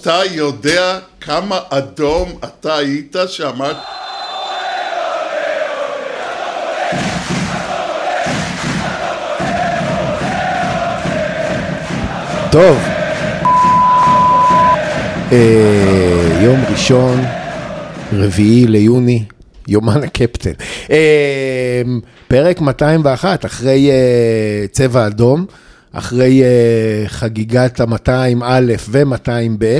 אתה יודע כמה אדום אתה היית שאמרת... טוב, אה, יום ראשון, רביעי ליוני, יומן הקפטן. אה, פרק 201, אחרי אה, צבע אדום, אחרי אה, חגיגת ה-200 א' ו-200 ב',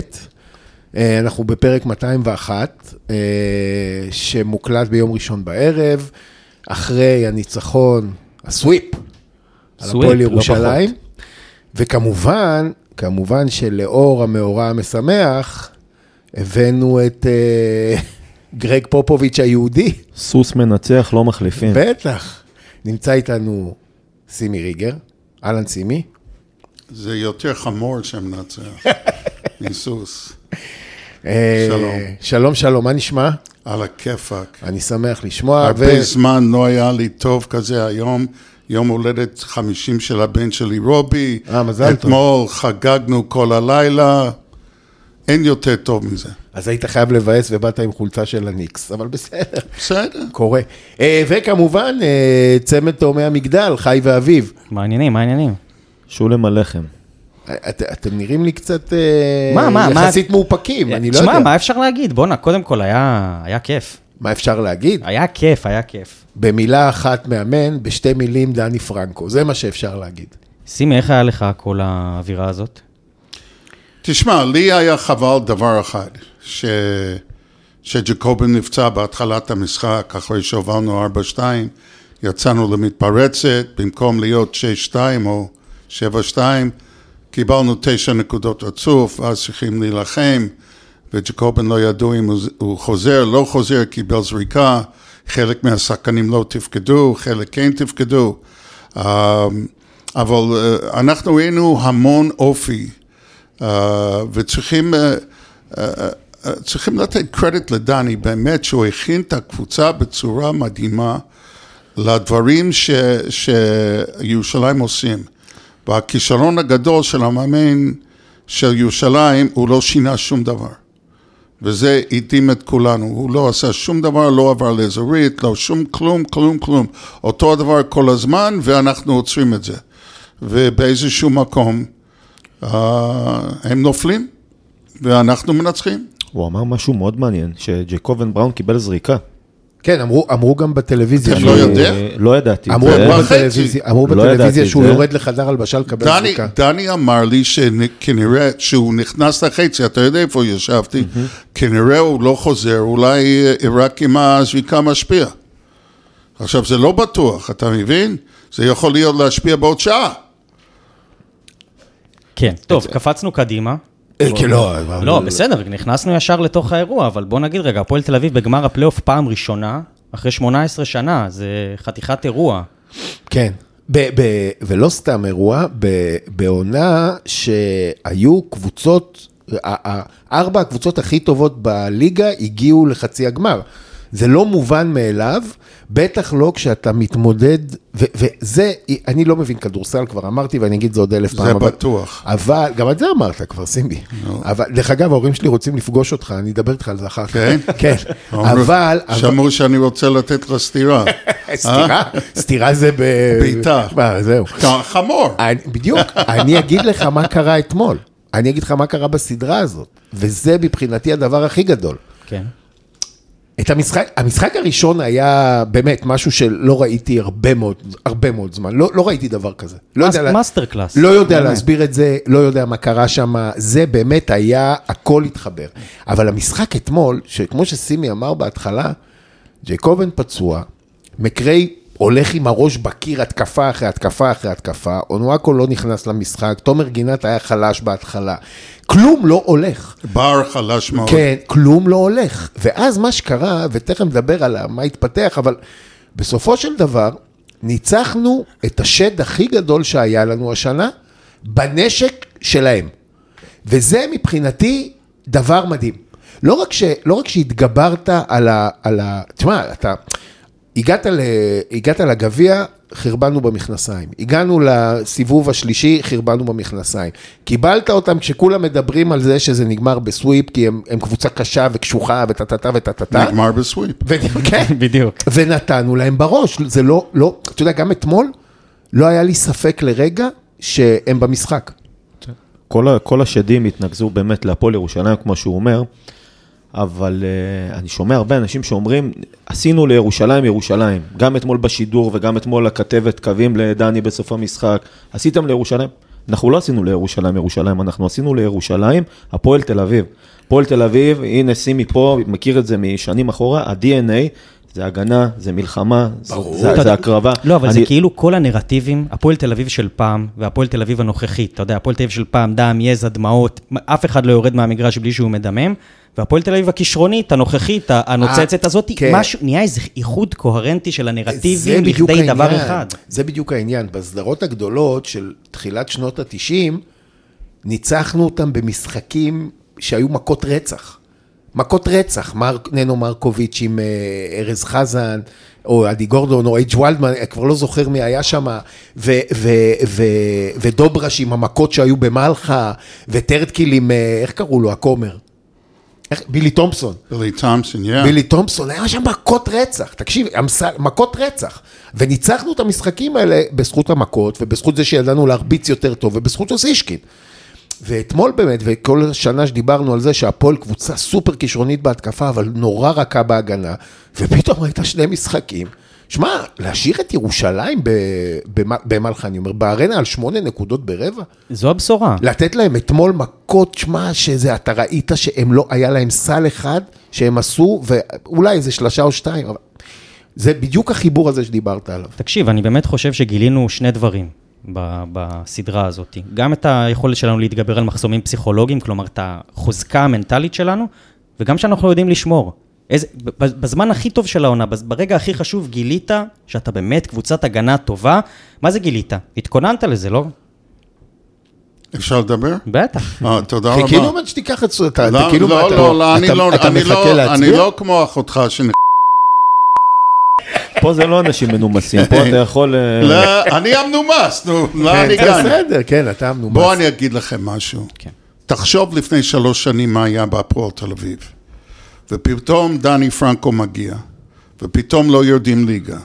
אה, אנחנו בפרק 201, אה, שמוקלט ביום ראשון בערב, אחרי הניצחון, הסוויפ, על סוויפ, הפועל לא ירושלים. וכמובן, כמובן שלאור המאורע המשמח, הבאנו את אה, גרג פופוביץ' היהודי. סוס מנצח, לא מחליפים. בטח. נמצא איתנו סימי ריגר. אהלן סימי. זה יותר חמור שמנצח מסוס. אה, שלום. שלום, שלום, מה נשמע? על הכיפאק. אני שמח לשמוע. הרבה זמן לא היה לי טוב כזה היום. יום הולדת 50 של הבן שלי רובי. אה, מזל טוב. אתמול חגגנו כל הלילה. אין יותר טוב מזה. אז היית חייב לבאס ובאת עם חולצה של הניקס, אבל בסדר, בסדר. קורה. אה, וכמובן, אה, צמד תאומי המגדל, חי ואביב. מה העניינים? מה העניינים? שולם הלחם. את, אתם נראים לי קצת אה, מה, מה, מה? יחסית מאופקים, אני לא יודע. מה אפשר להגיד? בואנה, קודם כל היה היה כיף. מה אפשר להגיד? היה כיף, היה כיף. במילה אחת מאמן, בשתי מילים דני פרנקו, זה מה שאפשר להגיד. סימי, איך היה לך כל האווירה הזאת? תשמע, לי היה חבל דבר אחד, ש... שג'קובן נפצע בהתחלת המשחק, אחרי שהובלנו 4-2, יצאנו למתפרצת, במקום להיות 6-2 או 7-2, קיבלנו תשע נקודות רצוף, ואז צריכים להילחם, וג'קובן לא ידעו אם הוא, חוזר, לא חוזר, קיבל זריקה, חלק מהשחקנים לא תפקדו, חלק כן תפקדו, אה, אבל אה, אנחנו ראינו המון אופי. Uh, וצריכים uh, צריכים לתת קרדיט לדני, באמת שהוא הכין את הקבוצה בצורה מדהימה לדברים ש, שירושלים עושים. והכישלון הגדול של המאמן של ירושלים, הוא לא שינה שום דבר. וזה הדהים את כולנו, הוא לא עשה שום דבר, לא עבר לאזורית, לא שום כלום, כלום, כלום. אותו הדבר כל הזמן, ואנחנו עוצרים את זה. ובאיזשהו מקום, הם נופלים ואנחנו מנצחים. הוא אמר משהו מאוד מעניין, שג'קובן בראון קיבל זריקה. כן, אמרו, אמרו גם בטלוויזיה, אתה שהוא- לא יודע? אה, לא ידעתי. אמרו, זה- אמרו וחצי. בטלוויזיה, אמרו לא בטלוויזיה שהוא זה. יורד לחדר הלבשה לקבל דני, זריקה. דני אמר לי שכנראה, שהוא נכנס לחצי, אתה יודע איפה ישבתי, כנראה הוא לא חוזר, אולי אה, רק אם הזריקה משפיע. עכשיו, זה לא בטוח, אתה מבין? זה יכול להיות להשפיע בעוד שעה. כן. טוב, קפצנו קדימה. אה, כן, לא, לא, בסדר, נכנסנו ישר לתוך האירוע, אבל בוא נגיד רגע, הפועל תל אביב בגמר הפלייאוף פעם ראשונה, אחרי 18 שנה, זה חתיכת אירוע. כן. ב- ב- ולא סתם אירוע, ב- בעונה שהיו קבוצות, ארבע הקבוצות הכי טובות בליגה הגיעו לחצי הגמר. זה לא מובן מאליו, בטח לא כשאתה מתמודד, ו- וזה, אני לא מבין כדורסל, כבר אמרתי ואני אגיד את זה עוד אלף פעם. זה אבל- בטוח. אבל, גם את זה אמרת כבר, סימבי. אבל, דרך אגב, ההורים שלי רוצים לפגוש אותך, אני אדבר איתך על זה אחר כך. כן? כן. אבל, אבל- שמעו שאני רוצה לתת לך סטירה. סתירה? סתירה זה ב... בעיטה. מה, זהו. חמור. אני- בדיוק, אני אגיד לך מה קרה אתמול. אני אגיד לך מה קרה בסדרה הזאת, וזה מבחינתי הדבר הכי גדול. כן. את המשחק, המשחק הראשון היה באמת משהו שלא ראיתי הרבה מאוד, הרבה מאוד זמן, לא, לא ראיתי דבר כזה. לא יודע, לה- מאסטר קלאס. לא יודע באמת. להסביר את זה, לא יודע מה קרה שם, זה באמת היה, הכל התחבר. אבל המשחק אתמול, שכמו שסימי אמר בהתחלה, ג'ייקובן פצוע, מקריי הולך עם הראש בקיר, התקפה אחרי התקפה אחרי התקפה, אונואקו לא נכנס למשחק, תומר גינת היה חלש בהתחלה, כלום לא הולך. בר חלש מאוד. כן, כלום לא הולך. ואז מה שקרה, ותכף נדבר על מה התפתח, אבל בסופו של דבר, ניצחנו את השד הכי גדול שהיה לנו השנה, בנשק שלהם. וזה מבחינתי דבר מדהים. לא רק, ש, לא רק שהתגברת על ה... על ה תשמע, אתה הגעת, ל, הגעת לגביע חרבנו במכנסיים. הגענו לסיבוב השלישי, חרבנו במכנסיים. קיבלת אותם כשכולם מדברים על זה שזה נגמר בסוויפ, כי הם, הם קבוצה קשה וקשוחה וטה-טה-טה וטה-טה-טה. נגמר בסוויפ. ו- כן, בדיוק. ונתנו להם בראש. זה לא, לא, אתה יודע, גם אתמול לא היה לי ספק לרגע שהם במשחק. כל, ה- כל השדים התנקזו באמת להפועל ירושלים, כמו שהוא אומר, אבל uh, אני שומע הרבה אנשים שאומרים, עשינו לירושלים ירושלים, גם אתמול בשידור וגם אתמול הכתבת קווים לדני בסוף המשחק, עשיתם לירושלים? אנחנו לא עשינו לירושלים ירושלים, אנחנו עשינו לירושלים הפועל תל אביב. הפועל תל אביב, הנה שימי פה, מכיר את זה משנים אחורה, ה-DNA זה הגנה, זה מלחמה, זה, זה, זה הקרבה. לא, אבל זה אני- כאילו כל הנרטיבים, הפועל תל אביב של פעם והפועל תל אביב הנוכחית, אתה יודע, הפועל תל אביב של פעם, דם, יזע, דמעות, אף אחד לא יורד מהמגרש בלי שהוא מדמם, והפועל תל אביב הכישרונית, הנוכחית, הנוצצת הזאת, כן. משהו, נהיה איזה איחוד קוהרנטי של הנרטיבים בדיוק לכדי דבר העניין. אחד. זה בדיוק העניין. בסדרות הגדולות של תחילת שנות ה-90, ניצחנו אותם במשחקים שהיו מכות רצח. מכות רצח, מר, ננו מרקוביץ' עם אה, ארז חזן, או עדי גורדון, או אייג' וולדמן, אני כבר לא זוכר מי היה שם, ודוברש עם המכות שהיו במלחה, וטרטקיל עם, אה, איך קראו לו, הכומר? איך, בילי תומפסון. בילי תומפסון, yeah. בילי תומפסון, היה שם מכות רצח, תקשיב, אמסל- מכות רצח. וניצחנו את המשחקים האלה בזכות המכות, ובזכות זה שידענו להרביץ יותר טוב, ובזכות אוסישקין. ואתמול באמת, וכל השנה שדיברנו על זה שהפועל קבוצה סופר כישרונית בהתקפה, אבל נורא רכה בהגנה, ופתאום ראית שני משחקים. שמע, להשאיר את ירושלים במלחה, אני אומר, בארנה על שמונה נקודות ברבע? זו הבשורה. לתת להם אתמול מכות, שמע, שזה, אתה ראית שהם לא, היה להם סל אחד שהם עשו, ואולי איזה שלושה או שתיים, אבל זה בדיוק החיבור הזה שדיברת עליו. תקשיב, אני באמת חושב שגילינו שני דברים בסדרה הזאת. גם את היכולת שלנו להתגבר על מחסומים פסיכולוגיים, כלומר, את החוזקה המנטלית שלנו, וגם שאנחנו יודעים לשמור. איזה, בזמן הכי טוב של העונה, ברגע הכי חשוב, גילית שאתה באמת קבוצת הגנה טובה. מה זה גילית? התכוננת לזה, לא? אפשר לדבר? בטח. אה, תודה רבה. חיכינו באמת שתיקח את זה, אתה לא, כאילו, לא, לא, לא, אני אתה- לא, אתה אני מחכה לא, אני להצביע? לא כמו אחותך שנ... פה זה לא אנשים מנומסים, פה אתה יכול... אה, לא, אני המנומס, נו, לאן כן, הגענו? בסדר, כן, אתה מנומס. בואו אני אגיד לכם משהו. כן. תחשוב לפני שלוש שנים מה היה בהפועל תל אביב. ופתאום דני פרנקו מגיע, ופתאום לא יורדים ליגה.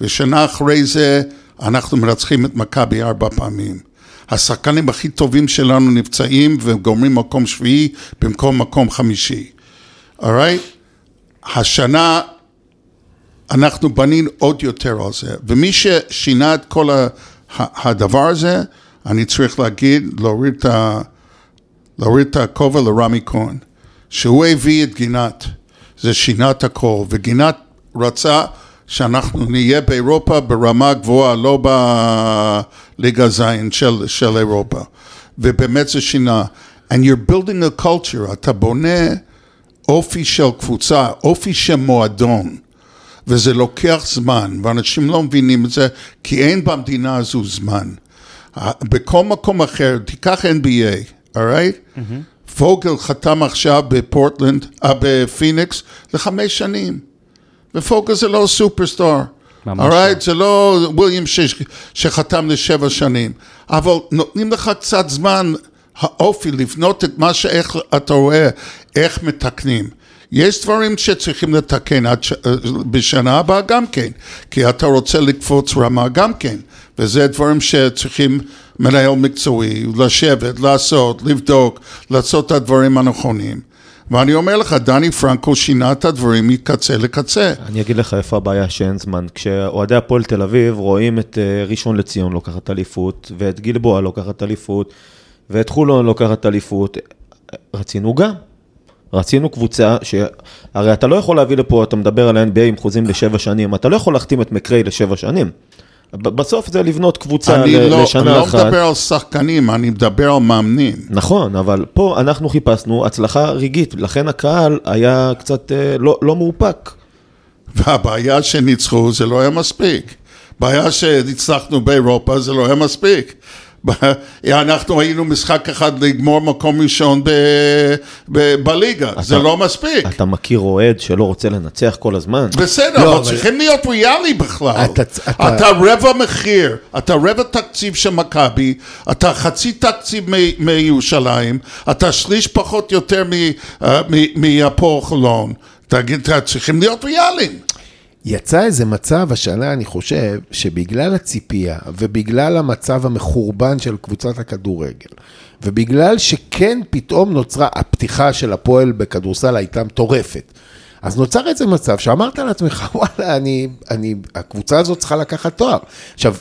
ושנה אחרי זה אנחנו מרצחים את מכבי ארבע פעמים. השחקנים הכי טובים שלנו נפצעים וגומרים מקום שביעי במקום מקום חמישי. אורייט? השנה אנחנו בנינו עוד יותר על זה, ומי ששינה את כל הדבר הזה, אני צריך להגיד. להוריד את הכובע לרמי כהן, שהוא הביא את גינת, זה שינה את הכל, וגינת רצה שאנחנו נהיה באירופה ברמה גבוהה, לא בליגה זין של, של אירופה, ובאמת זה שינה. And you're building a culture, אתה בונה אופי של קבוצה, אופי של מועדון. וזה לוקח זמן, ואנשים לא מבינים את זה, כי אין במדינה הזו זמן. בכל מקום אחר, תיקח NBA, alright? פוגל חתם עכשיו בפורטלנד, אה, בפיניקס, לחמש שנים. ופוגל זה לא superstar. ממש alright? זה לא William ש- שחתם לשבע שנים. אבל נותנים לך קצת זמן, האופי, לבנות את מה שאיך אתה רואה, איך מתקנים. יש דברים שצריכים לתקן ש... בשנה הבאה גם כן, כי אתה רוצה לקפוץ רמה גם כן, וזה דברים שצריכים מנהל מקצועי, לשבת, לעשות, לבדוק, לעשות את הדברים הנכונים. ואני אומר לך, דני פרנקו שינה את הדברים מקצה לקצה. אני אגיד לך איפה הבעיה שאין זמן. כשאוהדי הפועל תל אביב רואים את אה, ראשון לציון לוקחת אליפות, ואת גלבוע לוקחת אליפות, ואת חולון לוקחת אליפות, רצינו גם. רצינו קבוצה, ש... הרי אתה לא יכול להביא לפה, אתה מדבר על ה-NBA עם חוזים לשבע שנים, אתה לא יכול להחתים את מקריי לשבע שנים. בסוף זה לבנות קבוצה אני ל- לא, לשנה לא אחת. מדבר על שחקנים, אני מדבר על מאמנים. נכון, אבל פה אנחנו חיפשנו הצלחה רגעית, לכן הקהל היה קצת אה, לא, לא מאופק. והבעיה שניצחו זה לא היה מספיק. בעיה שהצלחנו באירופה זה לא היה מספיק. אנחנו היינו משחק אחד לגמור מקום ראשון ב, ב, בליגה, זה לא מספיק. אתה מכיר אוהד שלא רוצה לנצח כל הזמן? בסדר, לא, אבל צריכים להיות ריאלי בכלל. אתה- אתה- אתה רבע מחיר, אתה רבע תקציב של מכבי, אתה חצי תקציב מ- מירושלים, אתה שליש פחות יותר אה, מהפועל חולון. תגיד, צריכים להיות ריאליים. יצא איזה מצב השנה, אני חושב, שבגלל הציפייה ובגלל המצב המחורבן של קבוצת הכדורגל, ובגלל שכן פתאום נוצרה, הפתיחה של הפועל בכדורסל הייתה מטורפת. אז נוצר איזה מצב שאמרת לעצמך, וואלה, אני, אני, הקבוצה הזאת צריכה לקחת תואר. עכשיו,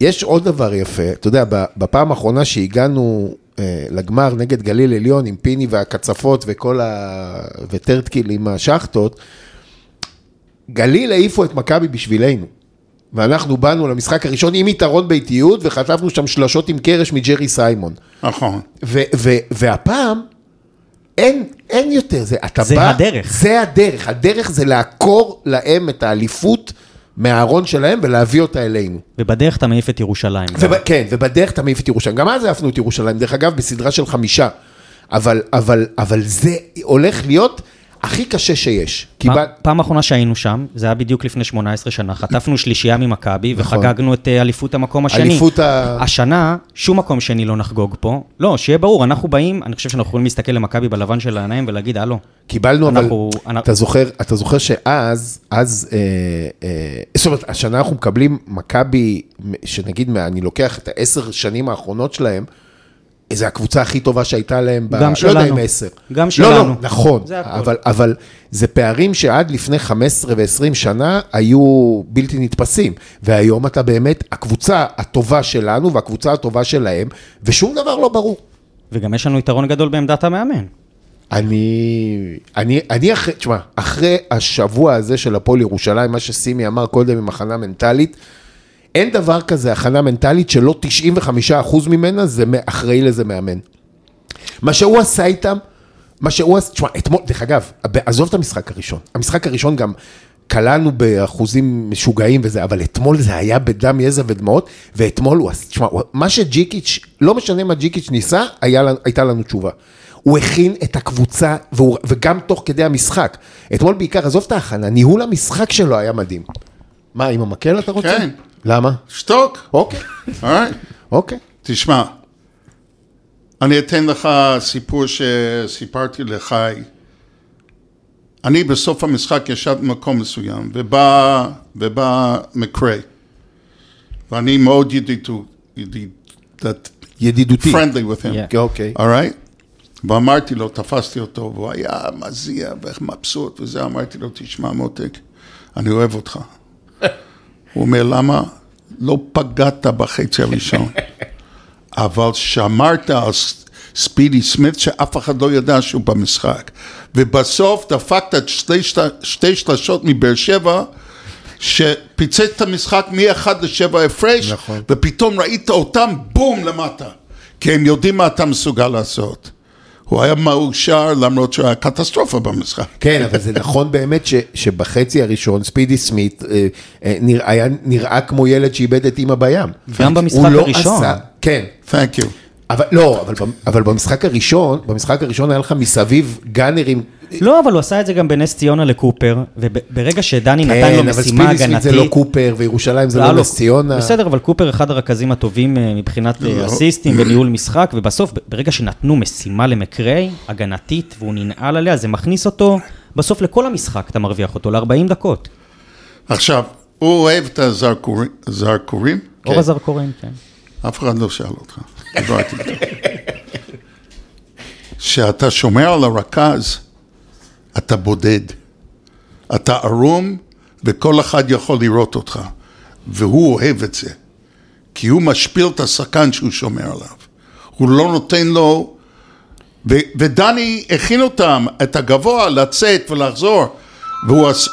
יש עוד דבר יפה, אתה יודע, בפעם האחרונה שהגענו אה, לגמר נגד גליל עליון עם פיני והקצפות וכל ה... וטרטקיל עם השחטות, גליל העיפו את מכבי בשבילנו. ואנחנו באנו למשחק הראשון עם יתרון באיטיות וחטפנו שם שלשות עם קרש מג'רי סיימון. נכון. ו- ו- והפעם אין, אין יותר, זה, אתה זה בא, הדרך. זה הדרך, הדרך זה לעקור להם את האליפות מהארון שלהם ולהביא אותה אלינו. ובדרך אתה מעיף את ירושלים. וב, כן, ובדרך אתה מעיף את ירושלים. גם אז העפנו את ירושלים, דרך אגב, בסדרה של חמישה. אבל, אבל, אבל זה הולך להיות הכי קשה שיש. פעם- קיבל... פעם אחרונה שהיינו שם, זה היה בדיוק לפני 18 שנה, חטפנו שלישייה ממכבי נכון. וחגגנו את אה, אליפות המקום השני. אליפות ה- השנה, שום מקום שני לא נחגוג פה. לא, שיהיה ברור, אנחנו באים, אני חושב שאנחנו יכולים להסתכל למכבי בלבן של העיניים ולהגיד, הלו, קיבלנו, אבל אנחנו- אנחנו- אתה זוכר, אתה זוכר שאז, אז, אה, אה, זאת אומרת, השנה אנחנו מקבלים מכבי, שנגיד, אני לוקח את העשר שנים האחרונות שלהם, זה הקבוצה הכי טובה שהייתה להם, ב, גם לא יודע שלנו. אם עשר. גם לא, שלנו. לא, נכון, זה. אבל, אבל זה פערים שעד לפני 15 ו-20 שנה היו בלתי נתפסים, והיום אתה באמת הקבוצה הטובה שלנו והקבוצה הטובה שלהם, ושום דבר לא ברור. וגם יש לנו יתרון גדול בעמדת המאמן. אני, אני, אני אחרי, תשמע, אחרי השבוע הזה של הפועל ירושלים, מה שסימי אמר קודם עם הכנה מנטלית, אין דבר כזה הכנה מנטלית שלא 95% ממנה זה אחראי לזה מאמן. מה שהוא עשה איתם, מה שהוא עשה, תשמע, אתמול, דרך אגב, עזוב את המשחק הראשון, המשחק הראשון גם קלענו באחוזים משוגעים וזה, אבל אתמול זה היה בדם, יזע ודמעות, ואתמול הוא עשה, תשמע, מה שג'יקיץ', לא משנה מה ג'יקיץ' ניסה, היה, הייתה לנו תשובה. הוא הכין את הקבוצה, והוא, וגם תוך כדי המשחק. אתמול בעיקר, עזוב את ההכנה, ניהול המשחק שלו היה מדהים. מה, עם המקל אתה רוצה? כן. למה? שתוק. אוקיי, אוקיי? אוקיי. תשמע, אני אתן לך סיפור שסיפרתי לחי. אני בסוף המשחק ישב במקום מסוים, ובא, ובא מקרה, ואני מאוד ידידו, ידיד, ידידותי. friendly with him, Yeah. אוקיי. alright? ואמרתי לו, תפסתי אותו, והוא היה מזיע ומבסוט וזה, אמרתי לו, תשמע מותק, אני אוהב אותך. הוא אומר, למה? לא פגעת בחצי הראשון, אבל שמרת על ספידי סמית שאף אחד לא ידע שהוא במשחק. ובסוף דפקת שתי, שת- שתי שלשות מבאר שבע, שפיצץ את המשחק מ-1 ל-7 הפרש, נכון. ופתאום ראית אותם בום למטה, כי הם יודעים מה אתה מסוגל לעשות. הוא היה מאושר למרות שהוא היה קטסטרופה במשחק. כן, אבל זה נכון באמת ש, שבחצי הראשון ספידי סמית אה, אה, נרא, היה נראה כמו ילד שאיבד את אימא בים. גם במשחק לא הראשון. עשה, כן. Thank you. אבל לא, אבל, אבל במשחק הראשון, במשחק הראשון היה לך מסביב גאנרים. לא, אבל הוא עשה את זה גם בנס ציונה לקופר, וברגע שדני נתן לו כן, אבל משימה ספידי סמית הגנתית... זה לא קופר, וירושלים זה היה לא לו- נס ציונה. בסדר, אבל קופר אחד הרכזים הטובים אה, מבחינת אה, לא. אסיסטים וניהול משחק, ובסוף, ברגע שנתנו משימה למקריי, הגנתית, והוא ננעל עליה, זה מכניס אותו, בסוף לכל המשחק אתה מרוויח אותו, ל-40 דקות. עכשיו, הוא אוהב את הזרקורים, זרקורים? אור הזרקורים, כן. אף אחד לא שאל אותך, דיברתי איתו. כשאתה שומר על הרכז, אתה בודד. אתה ערום, וכל אחד יכול לראות אותך. והוא אוהב את זה. כי הוא משפיל את השחקן שהוא שומר עליו. הוא לא נותן לו... ו- ודני הכין אותם, את הגבוה, לצאת ולחזור. והוא עש...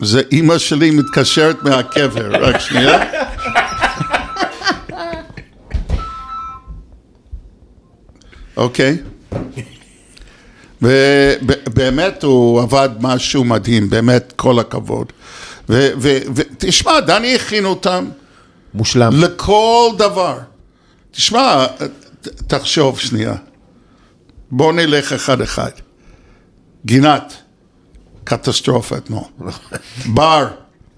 זה אימא שלי מתקשרת מהקבר, רק שנייה. אוקיי. ובאמת הוא עבד משהו מדהים, באמת כל הכבוד. ותשמע, דני הכין אותם מושלם. לכל דבר. תשמע, תחשוב שנייה. בוא נלך אחד-אחד. גינת, קטסטרופה אתמול. בר,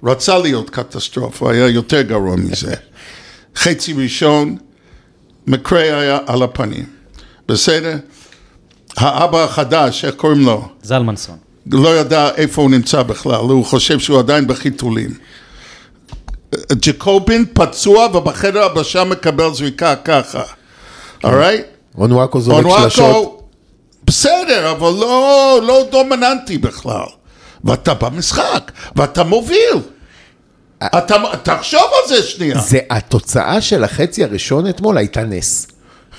רצה להיות קטסטרופה, היה יותר גרוע מזה. חצי ראשון, מקרה היה על הפנים. בסדר? האבא החדש, איך קוראים לו? זלמנסון. לא ידע איפה הוא נמצא בכלל, הוא חושב שהוא עדיין בחיתולים. ג'קובין פצוע ובחדר הבשה מקבל זריקה ככה, אורייט? אונואקו זורק שלשות. בסדר, אבל לא, לא דומיננטי בכלל. ואתה במשחק, ואתה מוביל. אתה, תחשוב על זה שנייה. זה התוצאה של החצי הראשון אתמול הייתה נס.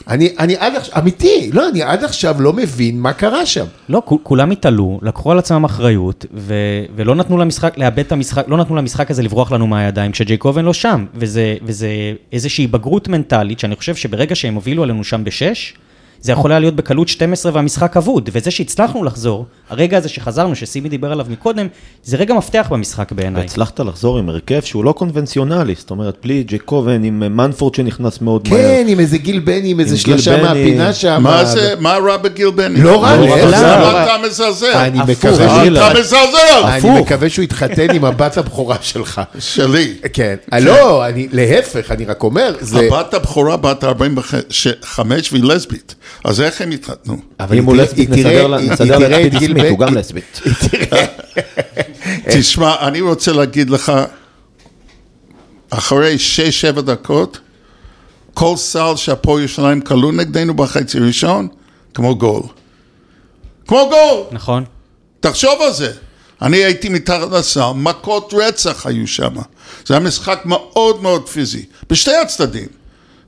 אני, אני עד עכשיו, אמיתי, לא, אני עד עכשיו לא מבין מה קרה שם. לא, כולם התעלו, לקחו על עצמם אחריות, ו- ולא נתנו למשחק, לאבד את המשחק, לא נתנו למשחק הזה לברוח לנו מהידיים כשג'ייקובן לא שם. וזה, וזה איזושהי בגרות מנטלית, שאני חושב שברגע שהם הובילו עלינו שם בשש, זה יכול היה להיות בקלות 12 והמשחק אבוד. וזה שהצלחנו לחזור, הרגע הזה שחזרנו, שסימי דיבר עליו מקודם, זה רגע מפתח במשחק בעיניי. והצלחת לחזור עם הרכב שהוא לא קונבנציונלי, זאת אומרת, בלי ג'קובן, עם אה, מנפורד שנכנס מאוד מהר. כן, עם איזה גיל בני, עם איזה שלושה בני. מהפינה שם. מה זה, מה רע בגיל בני? לא רע, לא. למה אתה מזלזל? אני. מקווה אה, אתה מזלזל! אני מקווה שהוא יתחתן עם הבת הבכורה שלך. שלי. כן. לא, אני, להפך, אני רק אומר, זה... הבת הבכורה בת 45 והיא לסבית, אז איך הם התחתנו? אבל אם הוא לסבית, נסדר לה- היא- נסדר היא לה תראה את את פידי גיל סמית, בן- הוא גם לסבית. תשמע, אני רוצה להגיד לך, אחרי 6-7 דקות, כל סל שהפועל ירושלים כלו נגדנו בחצי ראשון, כמו גול. כמו גול! נכון? תחשוב על זה. אני הייתי מתחת לסל, מכות רצח היו שם. זה היה משחק מאוד מאוד פיזי, בשתי הצדדים.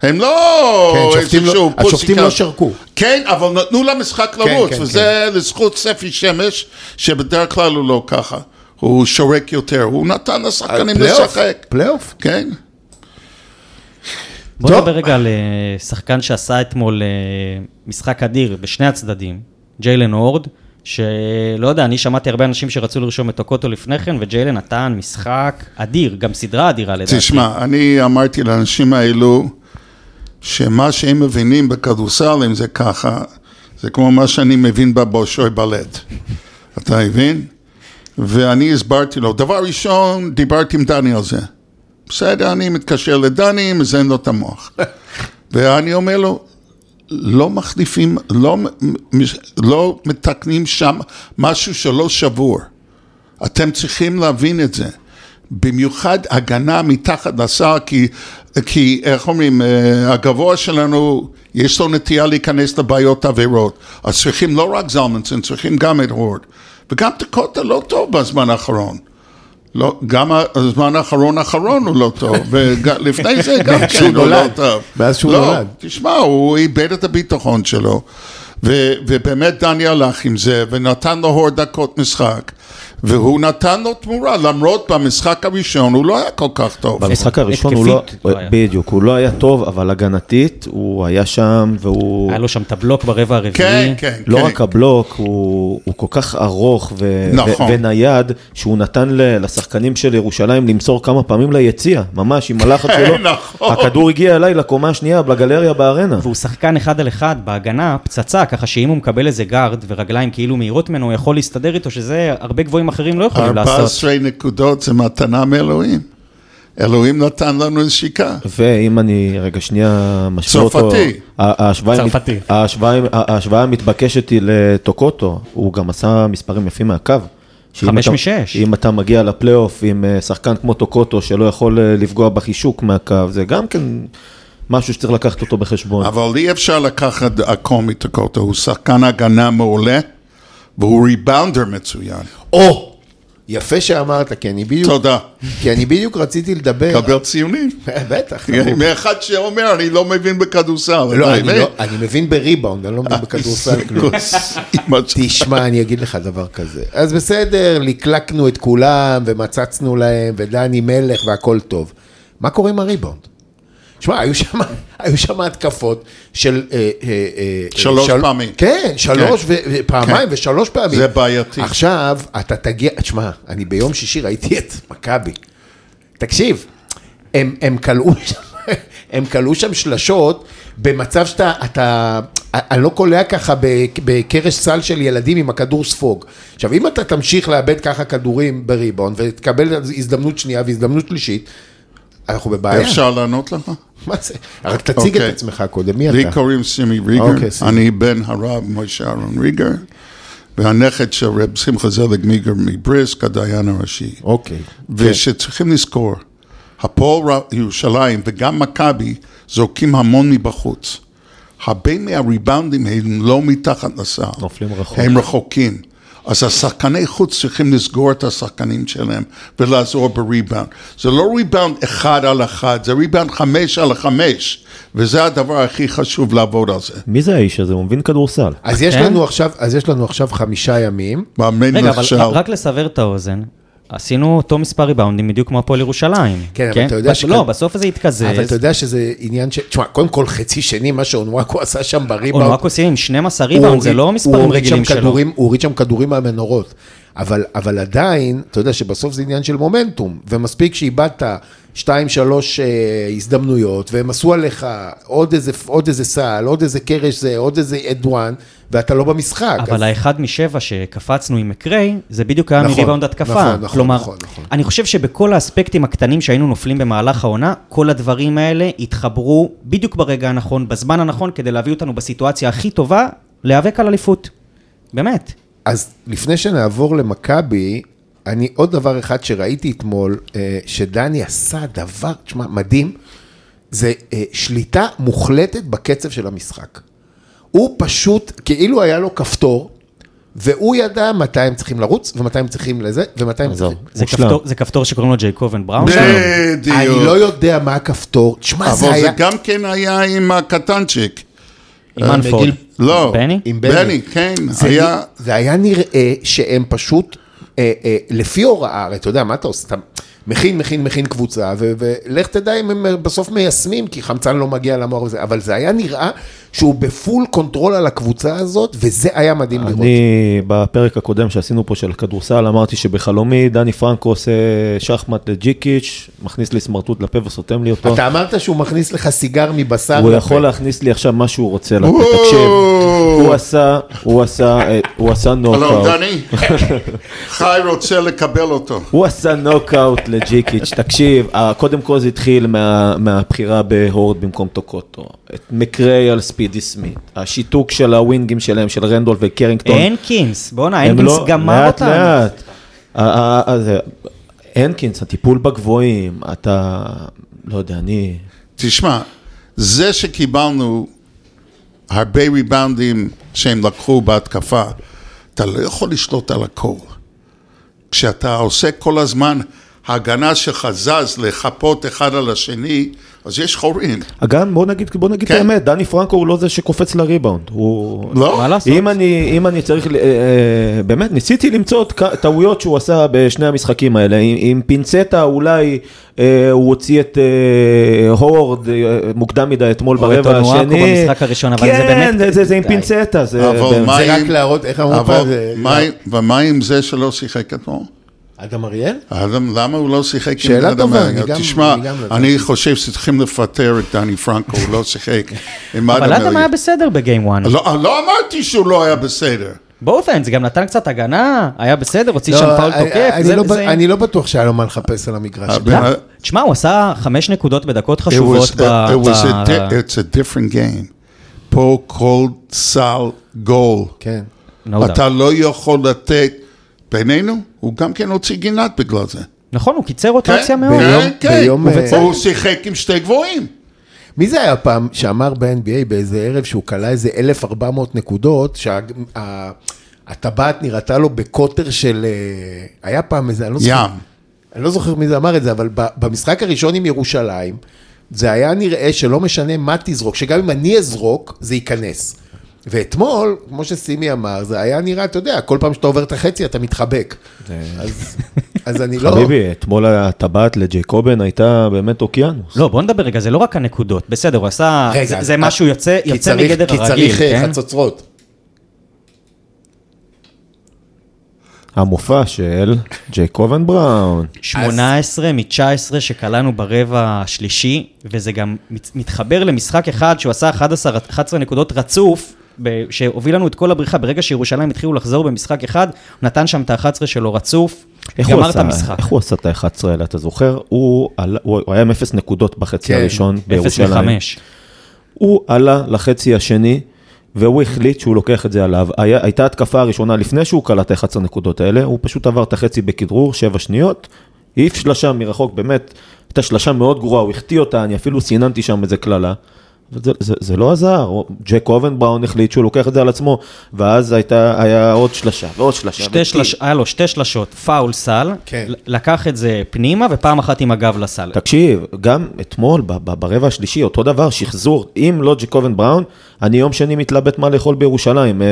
הם לא כן, שופטים לא- איזשהו השופטים. לא שרקו. כן, אבל נתנו למשחק לרוץ, כן, וזה לזכות ספי שמש, שבדרך כלל הוא לא ככה. הוא שורק יותר, הוא נתן לשחקנים לשחק. פלייאוף. כן. בוא טוב. נדבר רגע על אה, שחקן שעשה אתמול אה, משחק אדיר בשני הצדדים, ג'יילן הורד, שלא יודע, אני שמעתי הרבה אנשים שרצו לרשום את טוקוטו לפני כן, וג'יילן נתן משחק אדיר, גם סדרה אדירה לדעתי. תשמע, אני אמרתי לאנשים האלו, שמה שהם מבינים בכדורסל, אם זה ככה, זה כמו מה שאני מבין בבושוי בלט. אתה מבין? ואני הסברתי לו, דבר ראשון, דיברתי עם דני על זה. בסדר, אני מתקשר לדני, מזיין לו את המוח. ואני אומר לו, לא מחליפים, לא, לא מתקנים שם משהו שלא שבור. אתם צריכים להבין את זה. במיוחד הגנה מתחת לסל, כי, כי איך אומרים, אה, הגבוה שלנו, יש לו נטייה להיכנס לבעיות עבירות. אז צריכים לא רק זלמנסון, צריכים גם את הורד. וגם טקוטה לא טוב בזמן האחרון. לא, גם הזמן האחרון האחרון הוא לא טוב, ולפני זה גם כן הוא לא. טוב. מאז שהוא לא, נולד. תשמע, הוא איבד את הביטחון שלו, ו, ובאמת דני הלך עם זה, ונתן לו הור דקות משחק, והוא נתן לו תמורה, למרות במשחק הראשון הוא לא היה כל כך טוב. במשחק הראשון הוא לא, התקפית לא היה. בדיוק, הוא לא היה טוב, אבל הגנתית, הוא היה שם, והוא... היה לו שם את הבלוק ברבע הרביעי. כן, כן, לא כן. רק הבלוק, הוא, כל כך ארוך נכון. ונייד, שהוא נתן לשחקנים של ירושלים למסור כמה פעמים ליציע, ממש עם הלחץ שלו. נכון. הכדור הגיע אליי לקומה השנייה, לגלריה בארנה. והוא שחקן אחד על אחד בהגנה, פצצה, ככה שאם הוא מקבל איזה גארד ורגליים כאילו מהירות ממנו, הוא יכול להסתדר איתו, שזה הרבה גבוהים אחרים לא יכולים לעשות. 14 נקודות זה מתנה מאלוהים. אלוהים נתן לנו נשיקה. ואם אני רגע שנייה משווה אותו, צרפתי. צרפתי. ההשוואה- המתבקשת היא לטוקוטו, הוא גם עשה מספרים יפים מהקו. חמש משש. אם אתה מגיע לפלייאוף עם אה, שחקן כמו טוקוטו שלא יכול אה, לפגוע בחישוק מהקו, זה גם כן משהו שצריך לקחת אותו בחשבון. אבל אי אפשר לקחת הכל מטקוטו, הוא שחקן הגנה מעולה, והוא ריבאונדר מצוין. או, יפה שאמרת, כי אני בדיוק... תודה. כי אני בדיוק רציתי לדבר... קבל ציונים. בטח. מאחד שאומר, אני לא מבין בכדורסל. לא, אתה אני מבין? לא- אני מבין בריבאונד, אני לא מבין בכדורסל כלום. אמא שלך. תשמע, אני אגיד לך דבר כזה. אז בסדר, לקלקנו את כולם, ומצצנו להם, ודני מלך, והכל טוב. מה קורה עם הריבאונד? שמע, היו שם, היו שם התקפות של... אה, אה, אה, שלוש פעמים. כן, שלוש ו- ופעמיים כן. ושלוש פעמים. זה בעייתי. עכשיו, אתה תגיע, תשמע, אני ביום שישי ראיתי את מכבי. תקשיב, הם, הם כלאו שם, הם כלו שם שלשות במצב שאתה, אתה, אני לא קולע ככה בקרש סל של ילדים עם הכדור ספוג. עכשיו, אם אתה תמשיך לאבד ככה כדורים בריבאונד ותקבל הזדמנות שנייה והזדמנות שלישית, אנחנו בבעיה. אפשר לענות לך? מה זה? רק תציג את אוקיי. עצמך קודם, מי לי אתה? קוראים סימי ריגר, אוקיי. אני בן הרב משה אהרון ריגר, והנכד של רב שמחה זלג מיגר מבריסק, הדיין הראשי. אוקיי. ושצריכים לזכור, הפועל ירושלים וגם מכבי זורקים המון מבחוץ. הרבה מהריבאונדים הם לא מתחת לסל. נופלים רחוק. הם רחוקים. אז השחקני חוץ צריכים לסגור את השחקנים שלהם ולעזור בריבאונד. זה לא ריבאונד אחד על אחד, זה ריבאונד חמש על חמש, וזה הדבר הכי חשוב לעבוד על זה. מי זה האיש הזה? הוא מבין כדורסל. אז יש כן? לנו עכשיו, אז יש לנו עכשיו חמישה ימים. מאמן רגע, אבל. רק לסבר את האוזן, עשינו אותו מספר ריבאונדים בדיוק כמו הפועל ירושלים. כן, אבל אתה יודע שכאן- לא, בסוף זה התקזז. אבל אתה יודע שזה עניין ש... תשמע, קודם כל חצי שני, מה שאונואקו עשה שם בריבאונד. אונואקו סיים עם 12 הוא ריבאונד, זה לא מספרים רגילים שלו. הוא הוריד שם כדורים מהמנורות. אבל, אבל עדיין, אתה יודע שבסוף זה עניין של מומנטום, ומספיק שאיבדת שתיים, שלוש אה, הזדמנויות, והם עשו עליך עוד איזה, עוד איזה סל, עוד איזה קרש זה, עוד איזה אדואן, ואתה לא במשחק. אבל אז- האחד משבע שקפצנו עם מקריי, זה בדיוק היה נכון, מריבאונד התקפה. נכון, נכון, כלומר, נכון, נכון. אני חושב שבכל האספקטים הקטנים שהיינו נופלים במהלך העונה, כל הדברים האלה התחברו בדיוק ברגע הנכון, בזמן הנכון, כדי להביא אותנו בסיטואציה הכי טובה, להיאבק על אליפות. באמת. אז לפני שנעבור למכבי, אני עוד דבר אחד שראיתי אתמול, אה, שדני עשה דבר, תשמע, מדהים, זה אה, שליטה מוחלטת בקצב של המשחק. הוא פשוט, כאילו היה לו כפתור, והוא ידע מתי הם צריכים לרוץ, ומתי הם צריכים לזה, ומתי הם. צריכים... זה. כפתור, זה כפתור שקוראים לו ג'ייקובן בראון. בדיוק. אני לא יודע מה הכפתור, תשמע, זה אבל היה... זה גם כן היה עם הקטנצ'יק. עם מנפורד. מגיל- לא. בני? עם בני, כן, זה, היה... זה היה נראה שהם פשוט, אה, אה, לפי הוראה, הרי אתה יודע, מה אתה עושה? מכין, מכין, מכין קבוצה, ו- ולך תדע אם הם בסוף מיישמים, כי חמצן לא מגיע למוח וזה, אבל זה היה נראה שהוא ב full control על הקבוצה הזאת, וזה היה מדהים לראות. אני, בפרק הקודם שעשינו פה של כדורסל, אמרתי שבחלומי דני פרנקו עושה שחמט לג'יקיץ', מכניס לי סמרטוט לפה וסותם לי אותו. אתה אמרת שהוא מכניס לך סיגר מבשר. הוא לפה. יכול להכניס לי עכשיו מה שהוא רוצה לפה! תקשיב, הוא עשה, הוא עשה, הוא עשה הלו, נוקאוט, דני, חי רוצה לקבל אותו. הוא עשה נוקאוט לג'יקיץ', תקשיב, קודם כל זה התחיל מה- מהבחירה בהווארד במקום טוקוטו, את מקריי על ספידי סמית, השיתוק של ה wingים שלהם, של רנדול וקרינגטון, הנקינס, בואנה, הנקינס לא- גמר לאט אותנו. לאט. זה- הנקינס, הטיפול בגבוהים, אתה, לא יודע, אני... תשמע, זה שקיבלנו הרבה ריבאונדים שהם לקחו בהתקפה, אתה לא יכול לשלוט על הכל. כשאתה עושה כל הזמן הגנה שלך זז לחפות אחד על השני, אז יש חורים. אגב, בוא נגיד, בוא נגיד כן. את האמת, דני פרנקו הוא לא זה שקופץ לריבאונד, הוא... לא? מה לעשות? אם אני, אם אני צריך, אה, אה, באמת, ניסיתי למצוא טעויות שהוא עשה בשני המשחקים האלה. עם, עם פינצטה אולי אה, הוא הוציא את אה, הורד אה, מוקדם מדי אתמול או את ברבע אונואקו השני. במשחק הראשון, אבל זה כן, באמת- זה, זה, זה עם. פינצטה. זה, אבל. מה זה רק להראות, איך אמרו אבל פעם? זה- עם- ומה עם זה שלא שיחק אתמול? אדם אריאל? אדם, למה הוא לא שיחק עם אדם אריאל? תשמע, אני גם לא. אני חושב שצריכים לפטר את דני פרנקו, הוא לא שיחק עם אדם אבל אדם אריאל. היה בסדר בגיים 1. לא לא אמרתי שהוא לא היה בסדר. בואו זה גם נתן קצת הגנה, היה בסדר, הוציא לא, שם פאול אני- תוקף. אני זה- לא ב- זה- אני לא בטוח שהיה לו מה לחפש על המגרש. תשמע, הוא עשה חמש נקודות בדקות It חשובות was, ב... it was a, ב- di- it's a different game. פה כל סל גול. כן. No. אתה לא יכול לתת, בינינו, הוא גם כן הוציא גינת בגלל זה. נכון, הוא קיצר רוטציה מאוד. ביום- כן, כן. ביום, אה, הוא שיחק עם שתי גבוהים. מי זה היה פעם שאמר ב-NBA באיזה ערב שהוא כלה איזה 1,400 נקודות, שהטבעת נראתה לו בקוטר של... אה, היה פעם איזה, אני לא זוכר. ים. אני לא זוכר מי זה אמר את זה, אבל ב- במשחק הראשון עם ירושלים, זה היה נראה שלא משנה מה תזרוק, שגם אם אני אזרוק, זה ייכנס. ואתמול, כמו שסימי אמר, זה היה נראה, אתה יודע, כל פעם שאתה עובר את החצי אתה מתחבק. אז, אז אני לא... חביבי, אתמול הטבעת לג'ייקובן הייתה באמת אוקיינוס. לא, בוא נדבר רגע, זה לא רק הנקודות. בסדר, הוא עשה... רגע, זה- זה משהו יוצא כי יוצא צריך- מגדר כי הרגיל, צריך אה, כן? חצוצרות. המופע של ג'ייקובן בראון. 18 מ-19 שקלענו ברבע השלישי, וזה גם מת- מתחבר למשחק אחד שהוא עשה 11, 11 נקודות רצוף, שהוביל לנו את כל הבריחה. ברגע שירושלים התחילו לחזור במשחק אחד, הוא נתן שם את ה-11 שלו רצוף, גמר את המשחק. איך הוא עשה את ה-11 האלה, אתה זוכר? הוא עלה- הוא הוא היה עם 0 נקודות בחצי כן, הראשון 0 בירושלים. ל-5. הוא עלה לחצי השני, והוא החליט שהוא לוקח את זה עליו. היה, הייתה התקפה הראשונה לפני שהוא קלע את ה-11 נקודות האלה, הוא פשוט עבר את החצי בכדרור, 7 שניות, העיף שלשה מרחוק, באמת, הייתה שלשה מאוד גרועה, הוא החטיא אותה, אני אפילו סיננתי שם איזה קללה. אבל זה, זה, זה לא עזר, ג'ק אובן בראון החליט שהוא לוקח את זה על עצמו, ואז הייתה, היה עוד שלשה ועוד שלשה. שתי שלש... היה לו שתי שלשות, פאול סל, כן. לקח את זה פנימה ופעם אחת עם הגב לסל. תקשיב, גם אתמול, ב- ב- ברבע השלישי, אותו דבר, שחזור, אם לא ג'קובן בראון, אני יום שני מתלבט מה לאכול בירושלים, אה,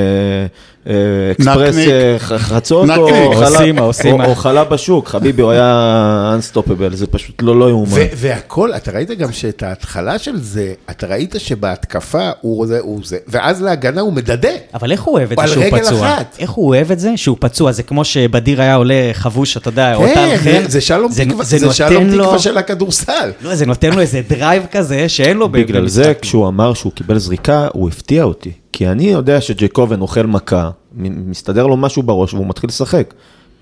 אה, אקספרס. אה, חצות, או. חלה-. או- או בשוק, חביבי, הוא היה unstoppable, זה פשוט לא לא יאומן. והכל, אתה ראית גם שאת ההתחלה של זה, אתה ראית שבהתקפה הוא זה, הוא זה, ואז להגנה הוא מדדה. אבל איך הוא אוהב את זה שהוא פצוע? איך הוא אוהב את זה שהוא פצוע? זה כמו שבדיר היה עולה חבוש, אתה יודע, אותן כן, חן. זה- זה שלום תקווה, של הכדורסל. לא, זה נותן לו איזה drive כזה שאין לו בגלל. זה, כשהוא אמר שהוא קיבל זריקה, הוא הפתיע אותי. כי אני יודע שג'קובן אוכל מכה, מסתדר לו משהו בראש והוא מתחיל לשחק.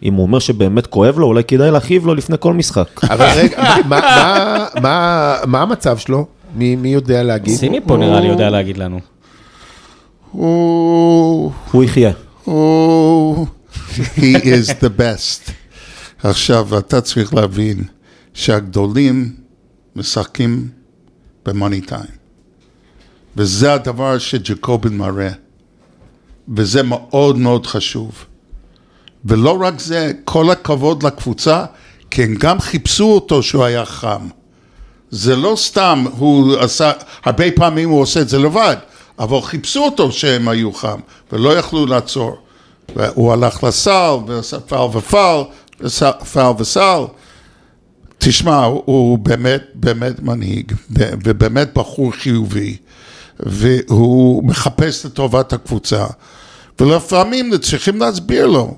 אם הוא אומר שבאמת כואב לו, אולי כדאי להכאיב לו לפני כל משחק. אבל רגע, מה- מה- מה- מה המצב שלו? מי מי יודע להגיד? סימי פה נראה לי יודע להגיד לנו. הוא... הוא יחיה. הוא... he is the best. עכשיו, אתה צריך להבין שהגדולים משחקים במאני טיים. וזה הדבר שג'קובן מראה. וזה מאוד מאוד חשוב. ולא רק זה, כל הכבוד לקבוצה, כי הם גם חיפשו אותו שהוא היה חם. זה לא סתם, הוא עשה, הרבה פעמים הוא עושה את זה לבד, אבל חיפשו אותו שהם היו חם, ולא יכלו לעצור. והוא הלך לסל, ועשה ופאול, ועשה פאול וסל. תשמע, הוא- באמת, באמת מנהיג, ובאמת בחור חיובי, והוא מחפש את טובת הקבוצה, ולפעמים צריכים להסביר לו